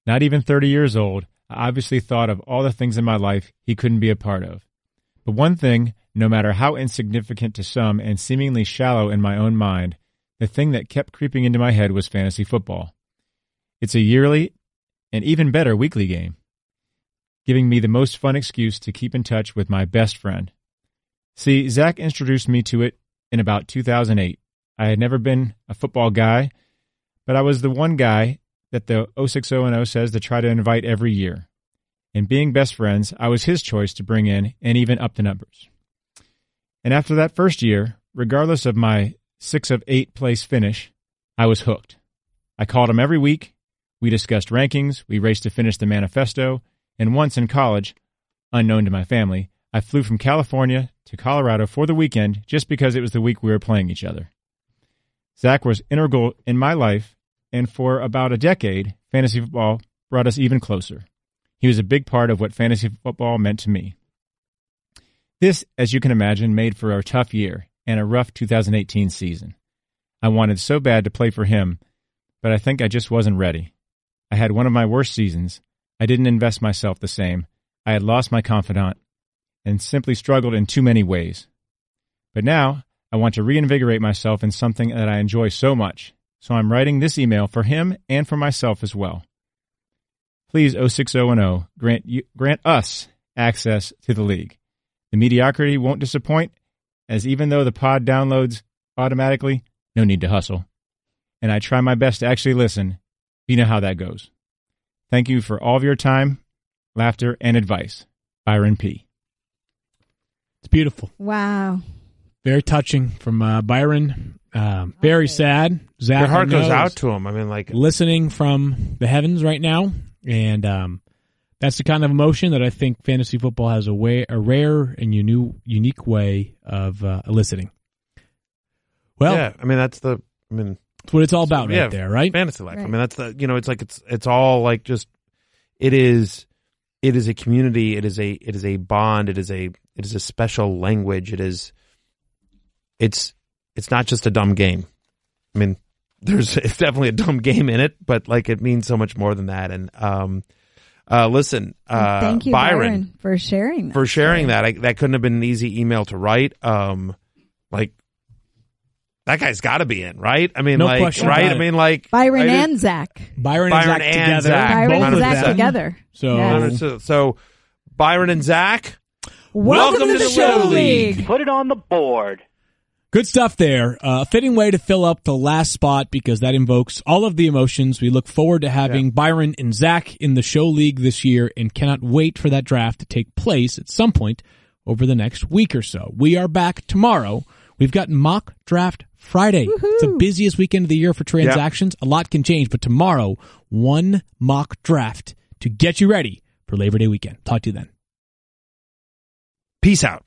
Not even 30 years old, I obviously thought of all the things in my life he couldn't be a part of. But one thing, no matter how insignificant to some and seemingly shallow in my own mind, the thing that kept creeping into my head was fantasy football. It's a yearly and even better weekly game, giving me the most fun excuse to keep in touch with my best friend. See, Zach introduced me to it in about 2008. I had never been a football guy, but I was the one guy that the 06010 says to try to invite every year. And being best friends, I was his choice to bring in and even up the numbers. And after that first year, regardless of my six of eight place finish, I was hooked. I called him every week. We discussed rankings. We raced to finish the manifesto. And once in college, unknown to my family, I flew from California to Colorado for the weekend just because it was the week we were playing each other. Zach was integral in my life, and for about a decade, fantasy football brought us even closer. He was a big part of what fantasy football meant to me. This, as you can imagine, made for a tough year and a rough 2018 season. I wanted so bad to play for him, but I think I just wasn't ready. I had one of my worst seasons. I didn't invest myself the same. I had lost my confidant and simply struggled in too many ways. But now I want to reinvigorate myself in something that I enjoy so much. So I'm writing this email for him and for myself as well. Please 06010 grant you, grant us access to the league. The mediocrity won't disappoint as even though the pod downloads automatically, no need to hustle. And I try my best to actually listen. You know how that goes. Thank you for all of your time, laughter, and advice. Byron P. It's beautiful. Wow. Very touching from uh, Byron. Um, very sad. Zach, Your heart I goes out to him. I mean, like listening from the heavens right now, and um, that's the kind of emotion that I think fantasy football has a way, a rare and uni- unique way of uh, eliciting. Well, yeah. I mean, that's the. I mean, that's what it's all about, right yeah, there, right? Fantasy life. I mean, that's the. You know, it's like it's it's all like just. It is. It is a community. It is a. It is a bond. It is a. It is a special language. It is. It's. It's not just a dumb game. I mean, there's it's definitely a dumb game in it, but like it means so much more than that. And um, uh, listen, uh, Thank you, Byron, Byron, for sharing that. for sharing that. I, that couldn't have been an easy email to write. Um, like that guy's got to be in, right? I mean, No like, question right? about I mean, like Byron I and Zach. Byron, Byron and Zach and together. Zach. Byron both and Zach them. together. So Yes. So, so Byron and Zach, Welcome, to the, Show League. Put it on the board. Good stuff there. Uh, a fitting way to fill up the last spot because that invokes all of the emotions. We look forward to having Byron and Zach in the show league this year and cannot wait for that draft to take place at some point over the next week or so. We are back tomorrow. We've got mock draft Friday. It's the busiest weekend of the year for transactions. A lot can change, but tomorrow, one mock draft to get you ready for Labor Day weekend. Talk to you then. peace out.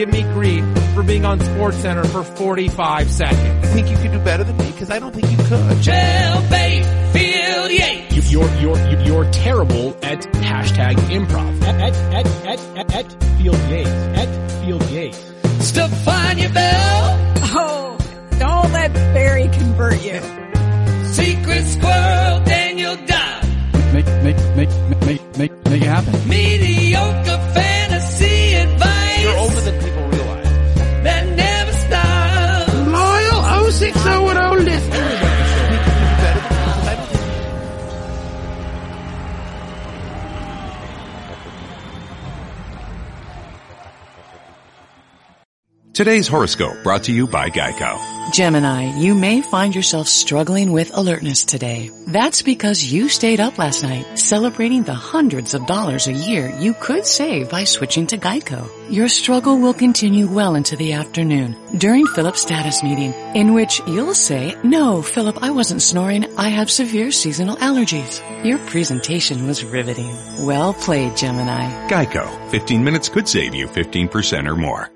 Give me grief for being on Sports Center for 45 seconds. I think you could do better than me because I don't think you could. Jailbait, Field Yates. You- You're you're you're terrible at hashtag improv. At at at at at, at Field Yates. At Field Yates. Stephania Bell. Oh, don't let Barry convert you. Secret Squirrel, Daniel Dopp. Make make make make make make it happen. Mediocre fantasy Today's horoscope brought to you by Geico. Gemini, you may find yourself struggling with alertness today. That's because you stayed up last night celebrating the hundreds of dollars a year you could save by switching to Geico. Your struggle will continue well into the afternoon during Philip's status meeting, in which you'll say, no, Philip, I wasn't snoring. I have severe seasonal allergies. Your presentation was riveting. Well played, Gemini. Geico. 15 minutes could save you 15% or more.